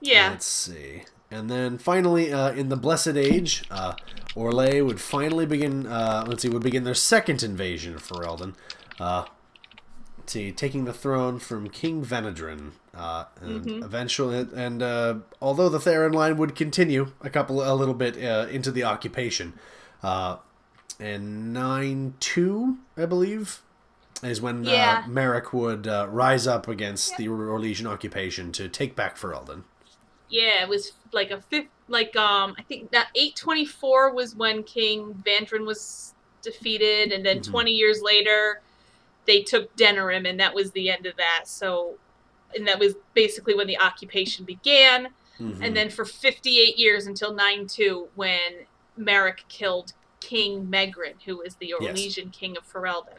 Speaker 6: Yeah.
Speaker 5: Let's see. And then finally, uh, in the Blessed Age, uh, Orlais would finally begin. Uh, let's see, would begin their second invasion of Ferelden. Uh, let's taking the throne from King Vanedrin. Uh, and eventually, and uh, although the Theirin line would continue a couple, a little bit uh, into the occupation, uh, in nine two, I believe, is when
Speaker 6: Yeah.
Speaker 5: uh, Maric would uh, rise up against the Orlesian occupation to take back Ferelden.
Speaker 6: Yeah, it was like a fifth, like um, I think that eight twenty four was when King Vanedrin was defeated, and then
Speaker 5: Mhm.
Speaker 6: twenty years later, they took Denerim, and that was the end of that. So, and that was basically when the occupation began,
Speaker 5: Mhm.
Speaker 6: and then for fifty eight years until nine two, when Maric killed King Meghren, who was the
Speaker 5: Yes.
Speaker 6: Orlesian king of Ferelden.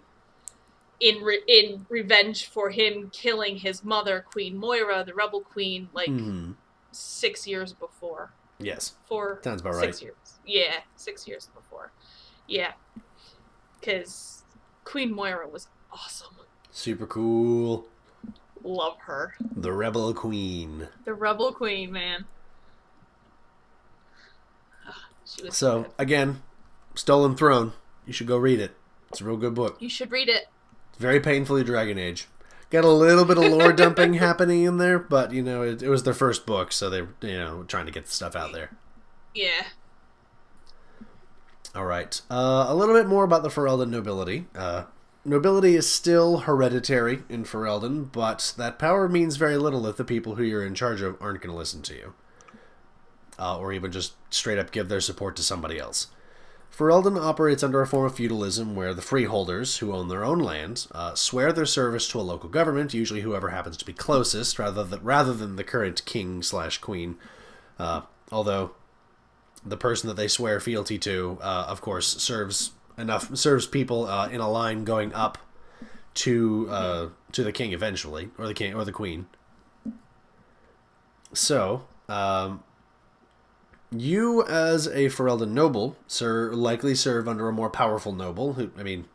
Speaker 6: In, re- in revenge for him killing his mother, Queen Moira, the rebel queen, like
Speaker 5: Mhm.
Speaker 6: six years before.
Speaker 5: Yes.
Speaker 6: Four.
Speaker 5: Sounds about
Speaker 6: six
Speaker 5: right.
Speaker 6: years. Yeah, six years before. Yeah, because Queen Moira was awesome.
Speaker 5: Super cool.
Speaker 6: Love her.
Speaker 5: The Rebel Queen.
Speaker 6: The rebel queen, man.
Speaker 5: So,
Speaker 6: good.
Speaker 5: again, Stolen Throne. You should go read it. It's a real good book.
Speaker 6: you should read it.
Speaker 5: Very painfully Dragon Age. Got a little bit of lore dumping happening in there, but you know it, it was their first book, so they you know trying to get the stuff out there.
Speaker 6: Yeah.
Speaker 5: All right, uh, a little bit more about the Ferelden nobility. Uh, nobility is still hereditary in Ferelden, but that power means very little if the people who you're in charge of aren't going to listen to you. uh, or even just straight up give their support to somebody else. Ferelden operates under a form of feudalism where the freeholders, who own their own land, uh, swear their service to a local government, usually whoever happens to be closest, rather than, rather than the current king slash queen. Uh, although the person that they swear fealty to, uh, of course, serves enough serves people uh, in a line going up to uh, to the king eventually, or the king or the queen. So, um, you as a Ferelden noble, sir, likely serve under a more powerful noble. Who, I mean,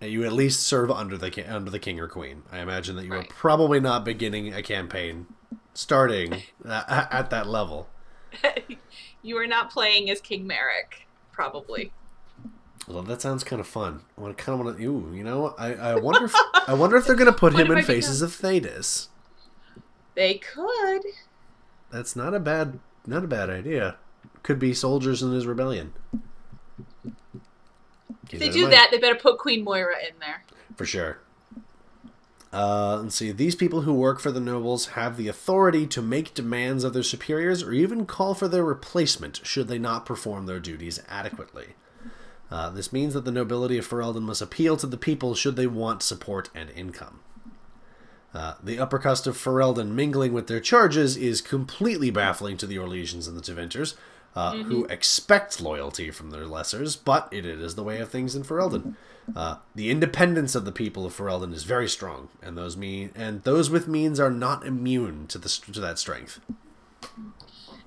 Speaker 5: you at least serve under the under the king or queen. I imagine that you are probably not beginning a campaign starting at, at that level.
Speaker 6: you are not playing as King Maric, probably.
Speaker 5: Well, that sounds kind of fun. I want to kind of want to. Ooh, you know, I, I wonder if I wonder if they're gonna put him in Faces of Thedas.
Speaker 6: They could.
Speaker 5: That's not a bad not a bad idea. Could be soldiers in his rebellion.
Speaker 6: If they do
Speaker 5: mind.
Speaker 6: that, they better put Queen Moira in there.
Speaker 5: for sure. Uh, let's see. These people who work for the nobles have the authority to make demands of their superiors or even call for their replacement should they not perform their duties adequately. Uh, this means that the nobility of Ferelden must appeal to the people should they want support and income. Uh, the upper crust of Ferelden mingling with their charges is completely baffling to the Orlesians and the Tevinters, uh, who expect loyalty from their lessers, but it is the way of things in Ferelden. Uh, the independence of the people of Ferelden is very strong, and those mean and those with means are not immune to the to that strength.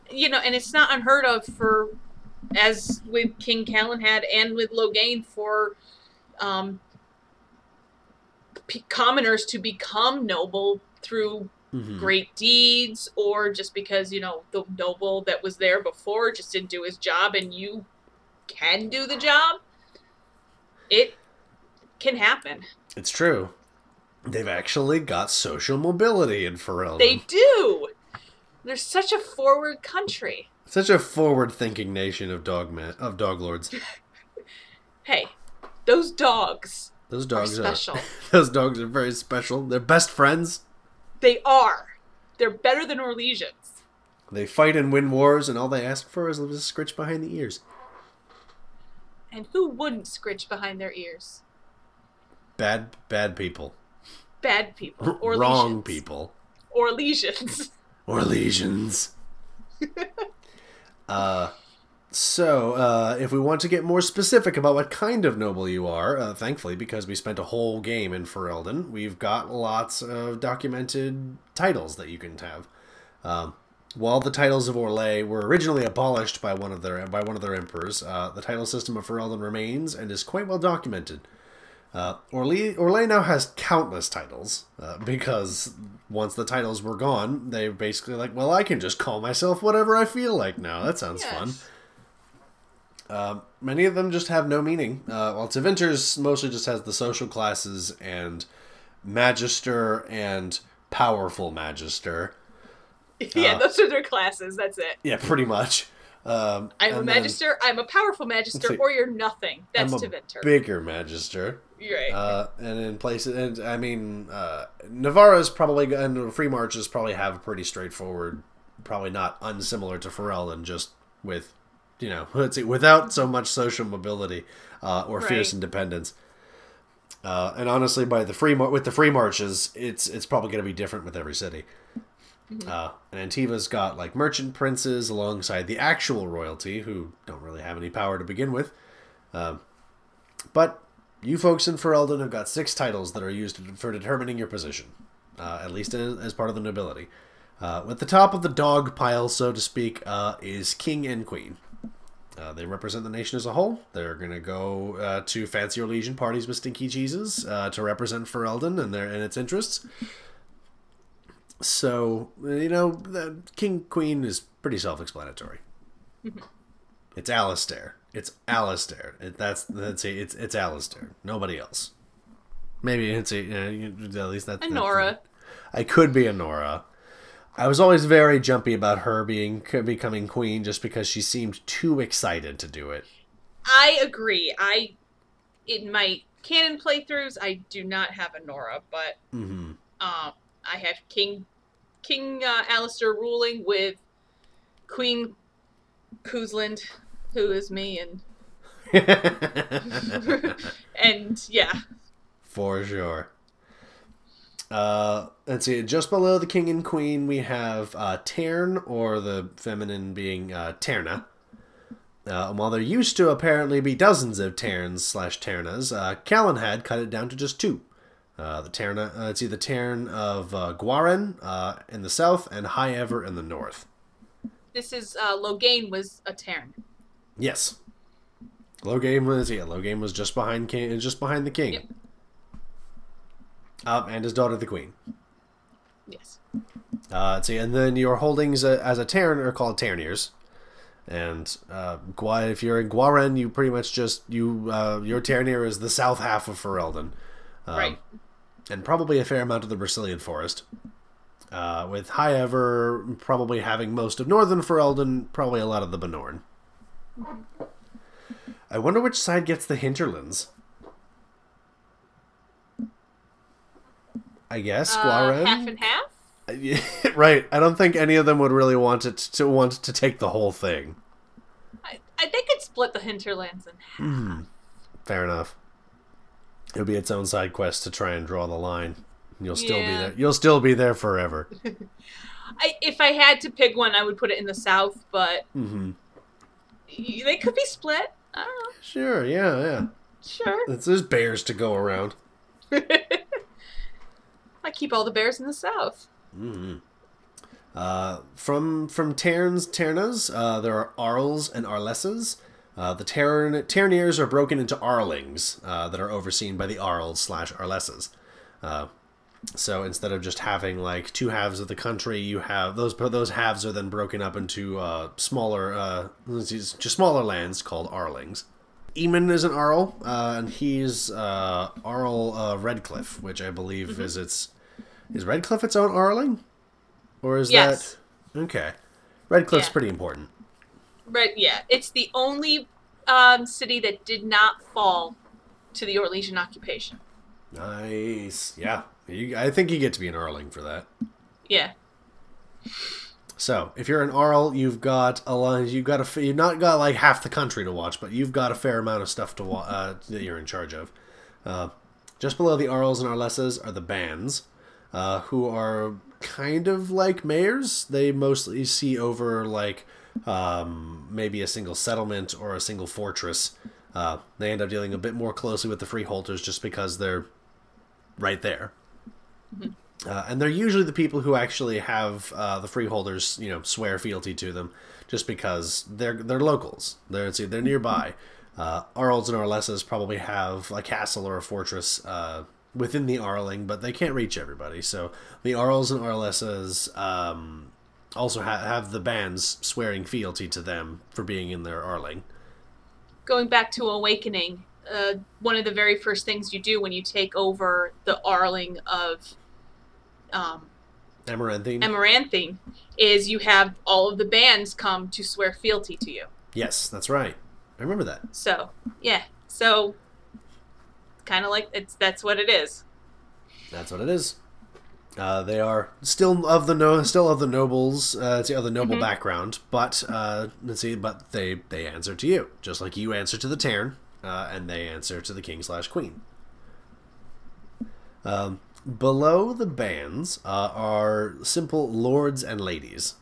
Speaker 6: You know, and it's not unheard of for, as with King Callan Calenhad and with Loghain, for um, p- commoners to become noble through
Speaker 5: Mhm.
Speaker 6: great deeds or just because, you know, the noble that was there before just didn't do his job and you can do the job. It can happen.
Speaker 5: It's true. They've actually got social mobility in Ferelden.
Speaker 6: They do. They're such a forward country.
Speaker 5: Such a forward-thinking nation of dog man, of dog lords.
Speaker 6: Hey, those dogs
Speaker 5: Those
Speaker 6: are
Speaker 5: dogs are,
Speaker 6: special.
Speaker 5: those dogs are very special. They're best friends.
Speaker 6: they are. They're better than Orlesians.
Speaker 5: They fight and win wars, and all they ask for is a little scritch behind the ears.
Speaker 6: And who wouldn't scritch behind their ears?
Speaker 5: Bad, bad people.
Speaker 6: Bad people. Or
Speaker 5: Wrong people.
Speaker 6: Or lesions.
Speaker 5: Uh, so, uh, if we want to get more specific about what kind of noble you are, uh, thankfully, because we spent a whole game in Ferelden, we've got lots of documented titles that you can have. Um, while the titles of Orlais were originally abolished by one of their by one of their emperors, uh, the title system of Ferelden remains and is quite well documented. Uh, Orlais now has countless titles uh, because once the titles were gone, they basically like, well, I can just call myself whatever I feel like now. That sounds fun.
Speaker 6: Yes.
Speaker 5: Um, many of them just have no meaning. Uh, while Tevinters mostly just has the social classes and Magister and Powerful Magister.
Speaker 6: yeah,
Speaker 5: Uh,
Speaker 6: those are their classes. That's it.
Speaker 5: Yeah, pretty much. Um,
Speaker 6: I'm a
Speaker 5: and then
Speaker 6: magister. I'm a powerful magister,
Speaker 5: see.
Speaker 6: or you're nothing. That's
Speaker 5: I'm a bigger Magister.
Speaker 6: Right.
Speaker 5: Uh, and in places, and I mean, uh, Nevarra's probably and Free Marches probably have a pretty straightforward, probably not unsimilar to Ferelden, just with, you know, let's see, without so much social mobility uh, or fierce
Speaker 6: Right.
Speaker 5: independence. Uh, and honestly, by the free mar- with the free marches, it's it's probably going to be different with every city. Uh, and Antiva's got like merchant princes alongside the actual royalty, who don't really have any power to begin with. Um, but you folks in Ferelden have got six titles that are used for determining your position, uh, at least as, as part of the nobility. Uh, at the top of the dog pile, so to speak, uh, is King and Queen. Uh, they represent the nation as a whole. They're going to go uh, to fancy Orlesian parties with stinky cheeses uh, to represent Ferelden and their and its interests. So you know, the King Queen is pretty self-explanatory. It's Alistair. It's Alistair. It, that's that's it. It's it's Alistair. Nobody else. Maybe it's a, you know, at least that's
Speaker 6: Anora.
Speaker 5: I could be Anora. I was always very jumpy about her being becoming queen just because she seemed too excited to do it.
Speaker 6: I agree. I in my canon playthroughs, I do not have Anora, but
Speaker 5: hmm
Speaker 6: um, I have King King uh, Alistair ruling with Queen Cousland, who is me, and and yeah,
Speaker 5: For sure. Uh, let's see. Just below the king and queen, we have uh, Teyrn, or the feminine being uh, Teyrna. Uh, and while there used to apparently be dozens of Teyrns slash Teyrnas, uh, Calenhad cut it down to just two. Uh, the Teyrna, uh, let's see, the Teyrn of uh, Gwaren uh, in the south and Highever in the north.
Speaker 6: this is uh, Loghain was a Teyrn.
Speaker 5: Yes. Loghain was yeah. Loghain was just behind king, just behind the king.
Speaker 6: Yep.
Speaker 5: Um, and his daughter, the queen.
Speaker 6: Yes.
Speaker 5: Uh, see, and then your holdings uh, as a Teyrn are called Teyrnirs. And uh, Gua, if you're in Gwaren, you pretty much just you uh, your Teyrnir is the south half of Ferelden, um,
Speaker 6: Right.
Speaker 5: and probably a fair amount of the Brecilian forest. Uh, with Highever probably having most of northern Ferelden, probably a lot of the Bannorn. I wonder which side gets the hinterlands. I guess
Speaker 6: Uh, half and half.
Speaker 5: Yeah, right. I don't think any of them would really want it to want to take the whole thing.
Speaker 6: I, I they could split the hinterlands in half.
Speaker 5: Fair enough. It'll be its own side quest to try and draw the line. You'll still be there. You'll still be there forever.
Speaker 6: I, if I had to pick one, I would put it in the south, but
Speaker 5: hmm
Speaker 6: y- they could be split. I don't know.
Speaker 5: Sure. Yeah. Yeah.
Speaker 6: Sure.
Speaker 5: It's, there's bears to go around.
Speaker 6: I keep all the bears in the south.
Speaker 5: Uh, from from Teyrns Teyrnas, uh, there are Arls and Arlesses. Uh, the Teyrn Teyrnirs are broken into Arlings uh, that are overseen by the Arls slash Arlesses. So instead of just having like two halves of the country, you have those those halves are then broken up into uh, smaller uh, just smaller lands called Arlings. Eamon is an Arl, uh, and he's uh, Arl uh, Redcliffe, which I believe is its is Redcliffe its own Arling, or is
Speaker 6: Yes.
Speaker 5: that okay? Redcliffe's
Speaker 6: Yeah.
Speaker 5: pretty important.
Speaker 6: Right, yeah. It's the only um, city that did not fall to the Orlesian occupation.
Speaker 5: Nice, yeah. You, I think you get to be an Arling for that.
Speaker 6: Yeah.
Speaker 5: So, if you're an Arl, you've got a lot. You've got a. You've not got like half the country to watch, but you've got a fair amount of stuff to wa- uh, that you're in charge of. Uh, just below the Arls and Arlesses are the banns, uh, who are kind of like mayors. They mostly see over like um, maybe a single settlement or a single fortress. Uh, they end up dealing a bit more closely with the freeholders just because they're right there. Uh, and they're usually the people who actually have uh, the freeholders, you know, swear fealty to them, just because they're they're locals. They're they're nearby. Uh, Arls and Arlesses probably have a castle or a fortress uh, within the Arling, but they can't reach everybody. So the Arls and Arlesses um, also ha- have the banns swearing fealty to them for being in their Arling.
Speaker 6: Going back to Awakening, uh, one of the very first things you do when you take over the Arling of um,
Speaker 5: Amaranthine.
Speaker 6: Amaranthine is you have all of the banns come to swear fealty to you.
Speaker 5: yes, that's right. I remember that.
Speaker 6: So, yeah. So, kind of like it's that's what it is.
Speaker 5: That's what it is. Uh, they are still of the no, still of the nobles, uh, it's of the noble background, but uh, let's see, but they they answer to you, just like you answer to the Teyrn, uh, and they answer to the king slash queen. Um, below the banns uh, are simple lords and ladies.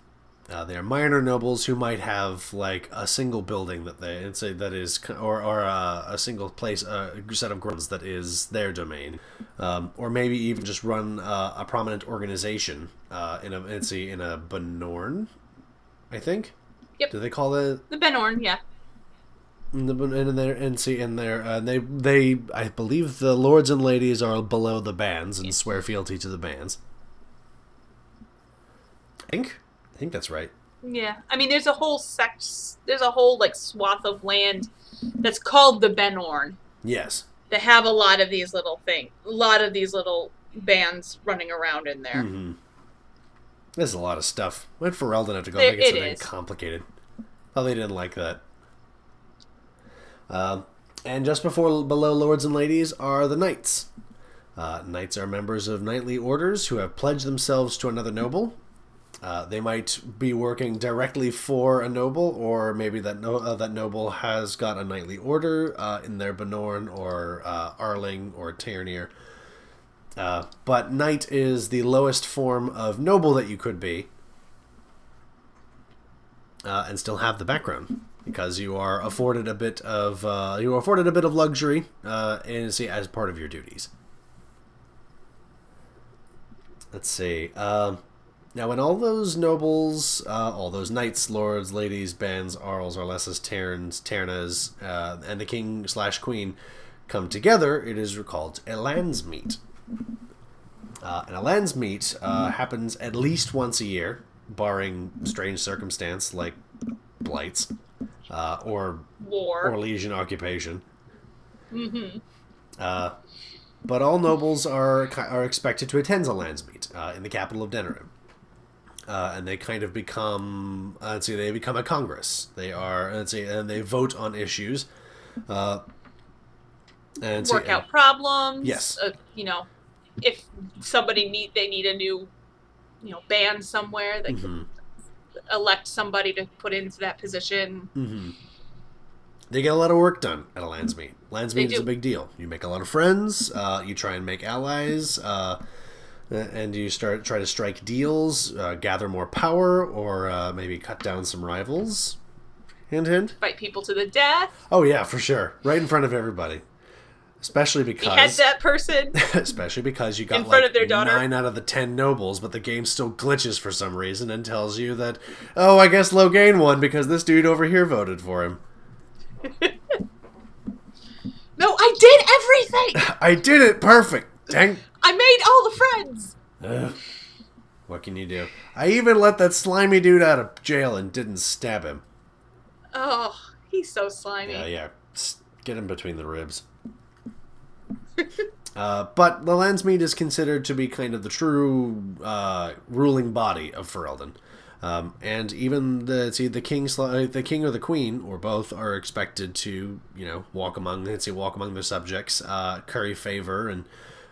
Speaker 5: Uh, they are minor nobles who might have like a single building that they and say that is or or uh, a single place a set of grounds that is their domain, um, or maybe even just run uh, a prominent organization uh, in a let's see in a Bannorn, I think.
Speaker 6: Yep.
Speaker 5: Do they call it
Speaker 6: The Bannorn, yeah.
Speaker 5: In the and in there and see in there uh, they they I believe the lords and ladies are below the banns and swear fealty to the banns. I think I think that's right.
Speaker 6: Yeah, I mean, there's a whole sex, there's a whole like swath of land that's called the Bannorn
Speaker 5: Yes.
Speaker 6: that have a lot of these little thing, a lot of these little banns running around in there.
Speaker 5: Mm-hmm. There's a lot of stuff. Went for Eldon have to go
Speaker 6: There-
Speaker 5: make it so
Speaker 6: it
Speaker 5: dang
Speaker 6: is.
Speaker 5: complicated. Oh, they didn't like that. Um, and just before below lords and ladies are the knights. Uh, knights are members of knightly orders who have pledged themselves to another noble. Uh, they might be working directly for a noble, or maybe that no- uh, that noble has got a knightly order uh, in their Bannorn or uh, Arling or Teyrnir. Uh, but knight is the lowest form of noble that you could be, and still have the background because you are afforded a bit of uh, you are afforded a bit of luxury uh, and see as part of your duties. Let's see. Um, now, when all those nobles, uh, all those knights, lords, ladies, banns, arls, arlesses, teyrns, teyrnas, uh, and the king slash queen come together, it is called a lands meet. Uh, and a lands meet uh, happens at least once a year, barring strange circumstance like blights uh, or
Speaker 6: War.
Speaker 5: or legion occupation. Mm-hmm. Uh, but all nobles are are expected to attend a lands meet uh, in the capital of Denerim. Uh, and they kind of become, uh, let's see, they become a congress. They are, let's see, and they vote on issues. Uh, and see-
Speaker 6: Work out problems.
Speaker 5: Yes.
Speaker 6: Uh, you know, if somebody need they need a new, you know, bann somewhere, they
Speaker 5: Mm-hmm.
Speaker 6: can elect somebody to put into that position.
Speaker 5: Mm. They get a lot of work done at a
Speaker 6: Landsmeet.
Speaker 5: Landsmeet is a big deal. You make a lot of friends. Uh, you try and make allies, uh, and you start try to strike deals, uh, gather more power, or uh, maybe cut down some rivals. Hint, hint.
Speaker 6: Fight people to the death.
Speaker 5: Oh yeah, for sure, right in front of everybody. Especially because
Speaker 6: that person.
Speaker 5: especially because you got
Speaker 6: In front
Speaker 5: like
Speaker 6: of their daughter.
Speaker 5: nine out of the ten nobles, but the game still glitches for some reason and tells you that, oh, I guess Loghain won because this dude over here voted for him.
Speaker 6: No, I did everything.
Speaker 5: I did it perfect. Dang.
Speaker 6: I made all the friends.
Speaker 5: Ugh. What can you do? I even let that slimy dude out of jail and didn't stab him.
Speaker 6: Oh, he's so slimy.
Speaker 5: Yeah, yeah. Get him between the ribs. Uh, but the Landsmeet is considered to be kind of the true uh, ruling body of Ferelden. Um, and even the see the king, uh, the king or the queen, or both, are expected to you know walk among let's say walk among their subjects, uh, curry favor, and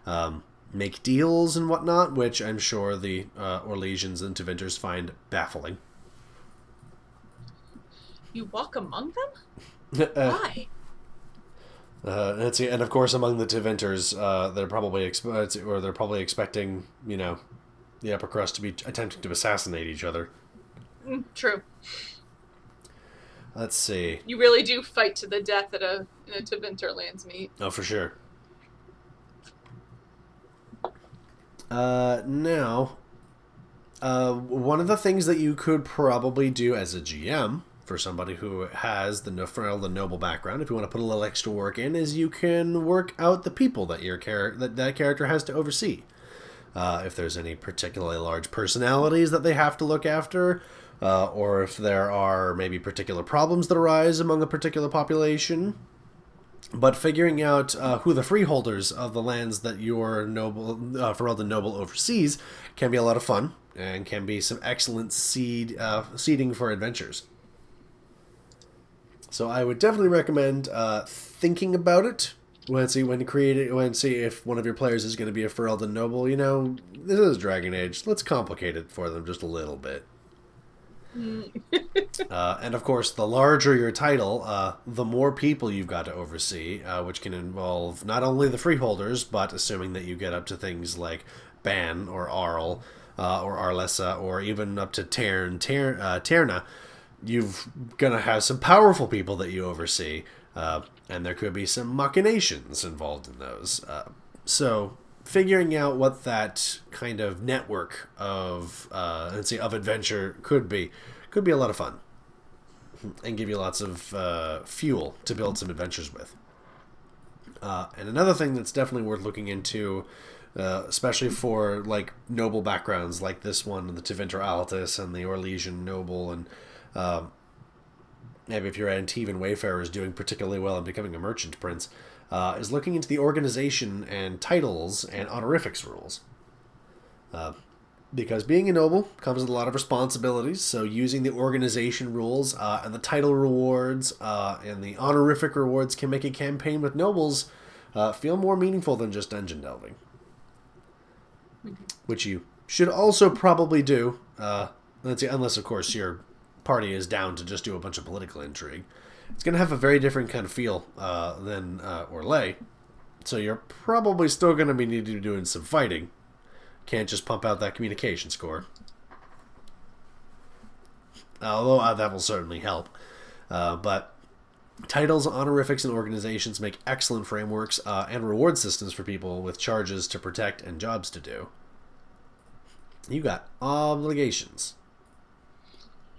Speaker 5: um, make deals and whatnot, which I'm sure the uh, Orlesians and Tevinters find baffling.
Speaker 6: You walk among them?
Speaker 5: Uh,
Speaker 6: Why?
Speaker 5: Uh, let's see, and of course, among the Tevinters, uh, they're probably exp- or they're probably expecting, you know, the upper crust to be attempting to assassinate each other.
Speaker 6: Mm, True.
Speaker 5: Let's see.
Speaker 6: You really do fight to the death at a in a Tevinterlands meet.
Speaker 5: Oh, for sure. Uh, now, uh, one of the things that you could probably do as a GM for somebody who has the the noble background, if you want to put a little extra work in, is you can work out the people that your char- that, that character has to oversee. Uh, if there's any particularly large personalities that they have to look after, uh, or if there are maybe particular problems that arise among a particular population, but figuring out uh, who the freeholders of the lands that your noble uh, Ferelden noble oversees can be a lot of fun and can be some excellent seed uh, seeding for adventures. So I would definitely recommend uh, thinking about it when see when creating when see if one of your players is going to be a Ferelden noble. You know, this is Dragon Age. Let's complicate it for them just a little bit. Uh, and of course, the larger your title, uh, the more people you've got to oversee, uh, which can involve not only the freeholders, but assuming that you get up to things like Bann or Arl uh, or Arlessa or even up to Teyrn, Ter- uh, Teyrna, you've gonna have some powerful people that you oversee, uh, and there could be some machinations involved in those. Uh, so figuring out what that kind of network of uh, let's see of adventure could be could be a lot of fun and give you lots of uh, fuel to build some adventures with. Uh, and another thing that's definitely worth looking into, uh, especially for like noble backgrounds like this one, the Tevinter Altus and the Orlesian noble, and um, maybe if your Antivan Wayfarer is doing particularly well and becoming a merchant prince, uh, is looking into the organization and titles and honorifics rules. Uh, because being a noble comes with a lot of responsibilities. So using the organization rules uh, and the title rewards uh, and the honorific rewards can make a campaign with nobles uh, feel more meaningful than just dungeon delving. Which you should also probably do uh, let's see, unless of course your party is down to just do a bunch of political intrigue. It's going to have a very different kind of feel uh, than uh. So you're probably still going to be needing to doing some fighting. Can't just pump out that communication score. Although uh, that will certainly help. Uh, but titles, honorifics, and organizations make excellent frameworks uh, and reward systems for people with charges to protect and jobs to do. You got obligations.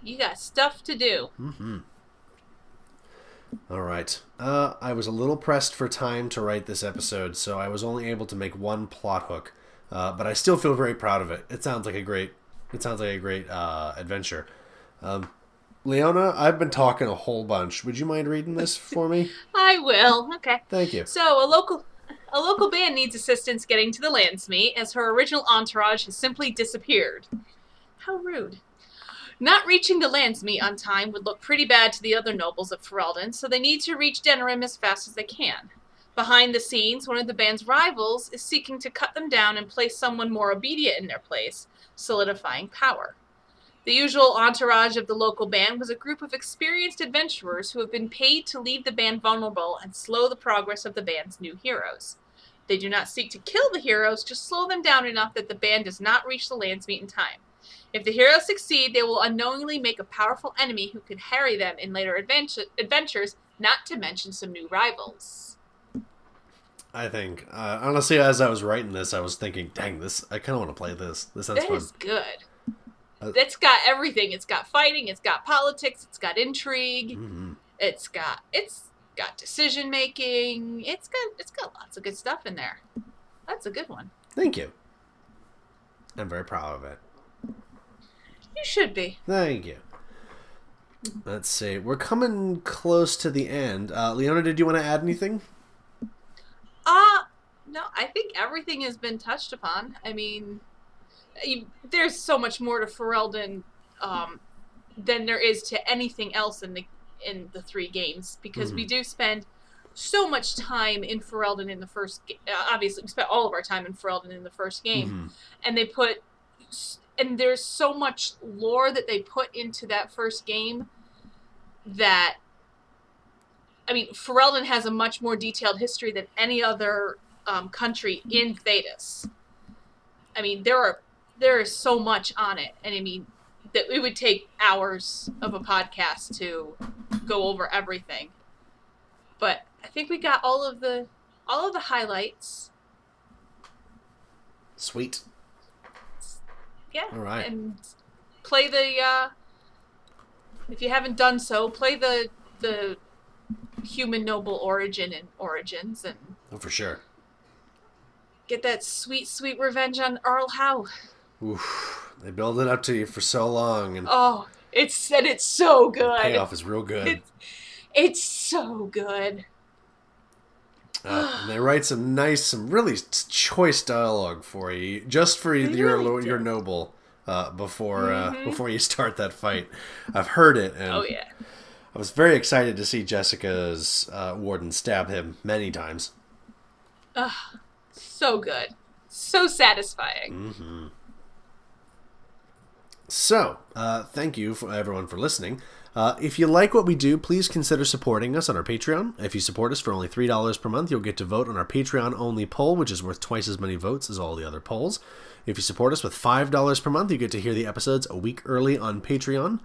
Speaker 6: You got stuff to do. Mhm.
Speaker 5: All right. Uh, I was a little pressed for time to write this episode, so I was only able to make one plot hook. Uh, but I still feel very proud of it. It sounds like a great. It sounds like a great uh, adventure. Um, Leona, I've been talking a whole bunch. Would you mind reading this for me?
Speaker 6: I will. Okay.
Speaker 5: Thank you.
Speaker 6: So a local a local bann needs assistance getting to the Landsmeet as her original entourage has simply disappeared. How rude. Not reaching the Landsmeet on time would look pretty bad to the other nobles of Ferelden, so they need to reach Denerim as fast as they can. Behind the scenes, one of the bann's rivals is seeking to cut them down and place someone more obedient in their place, solidifying power. The usual entourage of the local bann was a group of experienced adventurers who have been paid to leave the bann vulnerable and slow the progress of the bann's new heroes. They do not seek to kill the heroes, just slow them down enough that the bann does not reach the Landsmeet in time. If the heroes succeed, they will unknowingly make a powerful enemy who could harry them in later adventure- adventures, not to mention some new rivals.
Speaker 5: I think uh, honestly, as I was writing this, I was thinking, "Dang, this! I kind of want to play this. This sounds
Speaker 6: That
Speaker 5: fun."
Speaker 6: is good.
Speaker 5: Uh,
Speaker 6: It's got everything. It's got fighting. It's got politics. It's got intrigue.
Speaker 5: Mhm.
Speaker 6: It's got it's got decision making. It's got it's got lots of good stuff in there. That's a good one.
Speaker 5: Thank you. I'm very proud of it.
Speaker 6: You should be.
Speaker 5: Thank you. Let's see. We're coming close to the end. Uh, Leona, did you want to add anything?
Speaker 6: Uh no, I think everything has been touched upon. I mean, you, there's so much more to Ferelden um, than there is to anything else in the in the three games because we do spend so much time in Ferelden in the first. Ga- uh, obviously, we spent all of our time in Ferelden in the first game, and they put s- and there's so much lore that they put into that first game that I mean, Ferelden has a much more detailed history than any other um, country in Thedas. I mean, there are there is so much on it, and I mean that it would take hours of a podcast to go over everything. But I think we got all of the all of the highlights.
Speaker 5: Sweet.
Speaker 6: Yeah.
Speaker 5: All right.
Speaker 6: And play the uh if you haven't done so, play the the human noble origin and origins and
Speaker 5: Oh, for sure.
Speaker 6: get that sweet, sweet revenge on Arl Howe.
Speaker 5: Oof. They build it up to you for so long, and
Speaker 6: Oh, it's and it's so good.
Speaker 5: The payoff is real good.
Speaker 6: It's, it's so good.
Speaker 5: Uh, and they write some nice, some really choice dialogue for you, just for your
Speaker 6: really
Speaker 5: your noble. Uh, before uh, before you start that fight, I've heard it, and
Speaker 6: Oh yeah.
Speaker 5: I was very excited to see Jessica's uh, warden stab him many times.
Speaker 6: So good. So satisfying.
Speaker 5: Mm-hmm. So, uh, thank you for everyone for listening. Uh, if you like what we do, please consider supporting us on our Patreon. If you support us for only $3 per month, you'll get to vote on our Patreon only poll, which is worth twice as many votes as all the other polls. If you support us with $5 per month, you get to hear the episodes a week early on Patreon.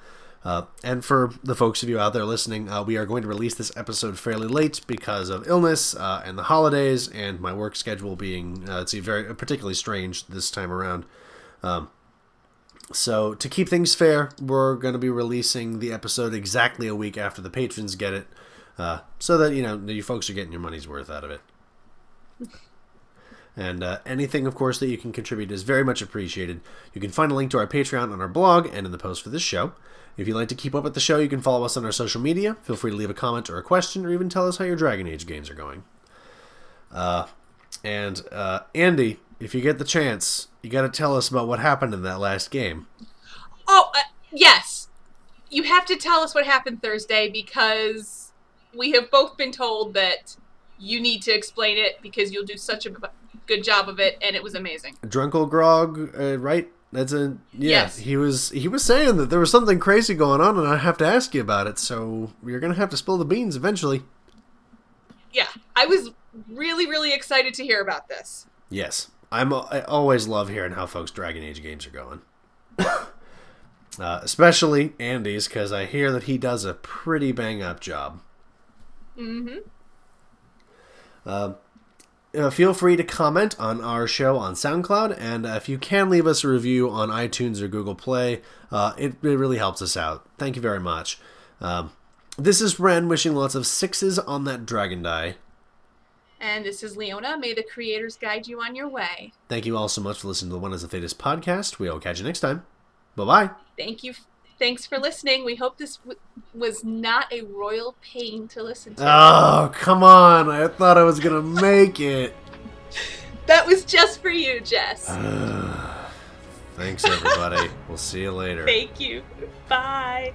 Speaker 5: Uh, and for the folks of you out there listening, uh, we are going to release this episode fairly late because of illness uh, and the holidays, and my work schedule being uh, it's very particularly strange this time around. Um, so to keep things fair, we're going to be releasing the episode exactly a week after the patrons get it, uh, so that you know you folks are getting your money's worth out of it. And uh, anything, of course, that you can contribute is very much appreciated. You can find a link to our Patreon on our blog and in the post for this show. If you'd like to keep up with the show, you can follow us on our social media. Feel free to leave a comment or a question, or even tell us how your Dragon Age games are going. Uh, and uh, Andy, if you get the chance, you got to tell us about what happened in that last game.
Speaker 6: Oh, uh, yes. You have to tell us what happened Thursday because we have both been told that you need to explain it because you'll do such a good job of it and it was amazing.
Speaker 5: Drunkle Grog, uh, right? That's a yeah.
Speaker 6: Yes.
Speaker 5: He was he was saying that there was something crazy going on, and I have to ask you about it. So you're gonna have to spill the beans eventually.
Speaker 6: Yeah, I was really, really excited to hear about this.
Speaker 5: Yes, I'm. I always love hearing how folks' Dragon Age games are going. uh, especially Andy's, because I hear that he does a pretty bang up job.
Speaker 6: Mm-hmm.
Speaker 5: Uh, feel free to comment on our show on SoundCloud, and uh, if you can leave us a review on iTunes or Google Play, uh, it, it really helps us out. Thank you very much. Um, this is Reyn wishing lots of sixes on that dragon die.
Speaker 6: And this is Leona. May the creators guide you on your way.
Speaker 5: Thank you all so much for listening to the Wonders of Thedas podcast. We will catch you next time. Bye bye.
Speaker 6: Thank you. Thanks for listening. We hope this w- was not a royal pain to listen to.
Speaker 5: Oh, come on. I thought I was going to make it.
Speaker 6: that was just for you, Jess.
Speaker 5: Thanks, everybody. we'll see you later.
Speaker 6: Thank you. Bye.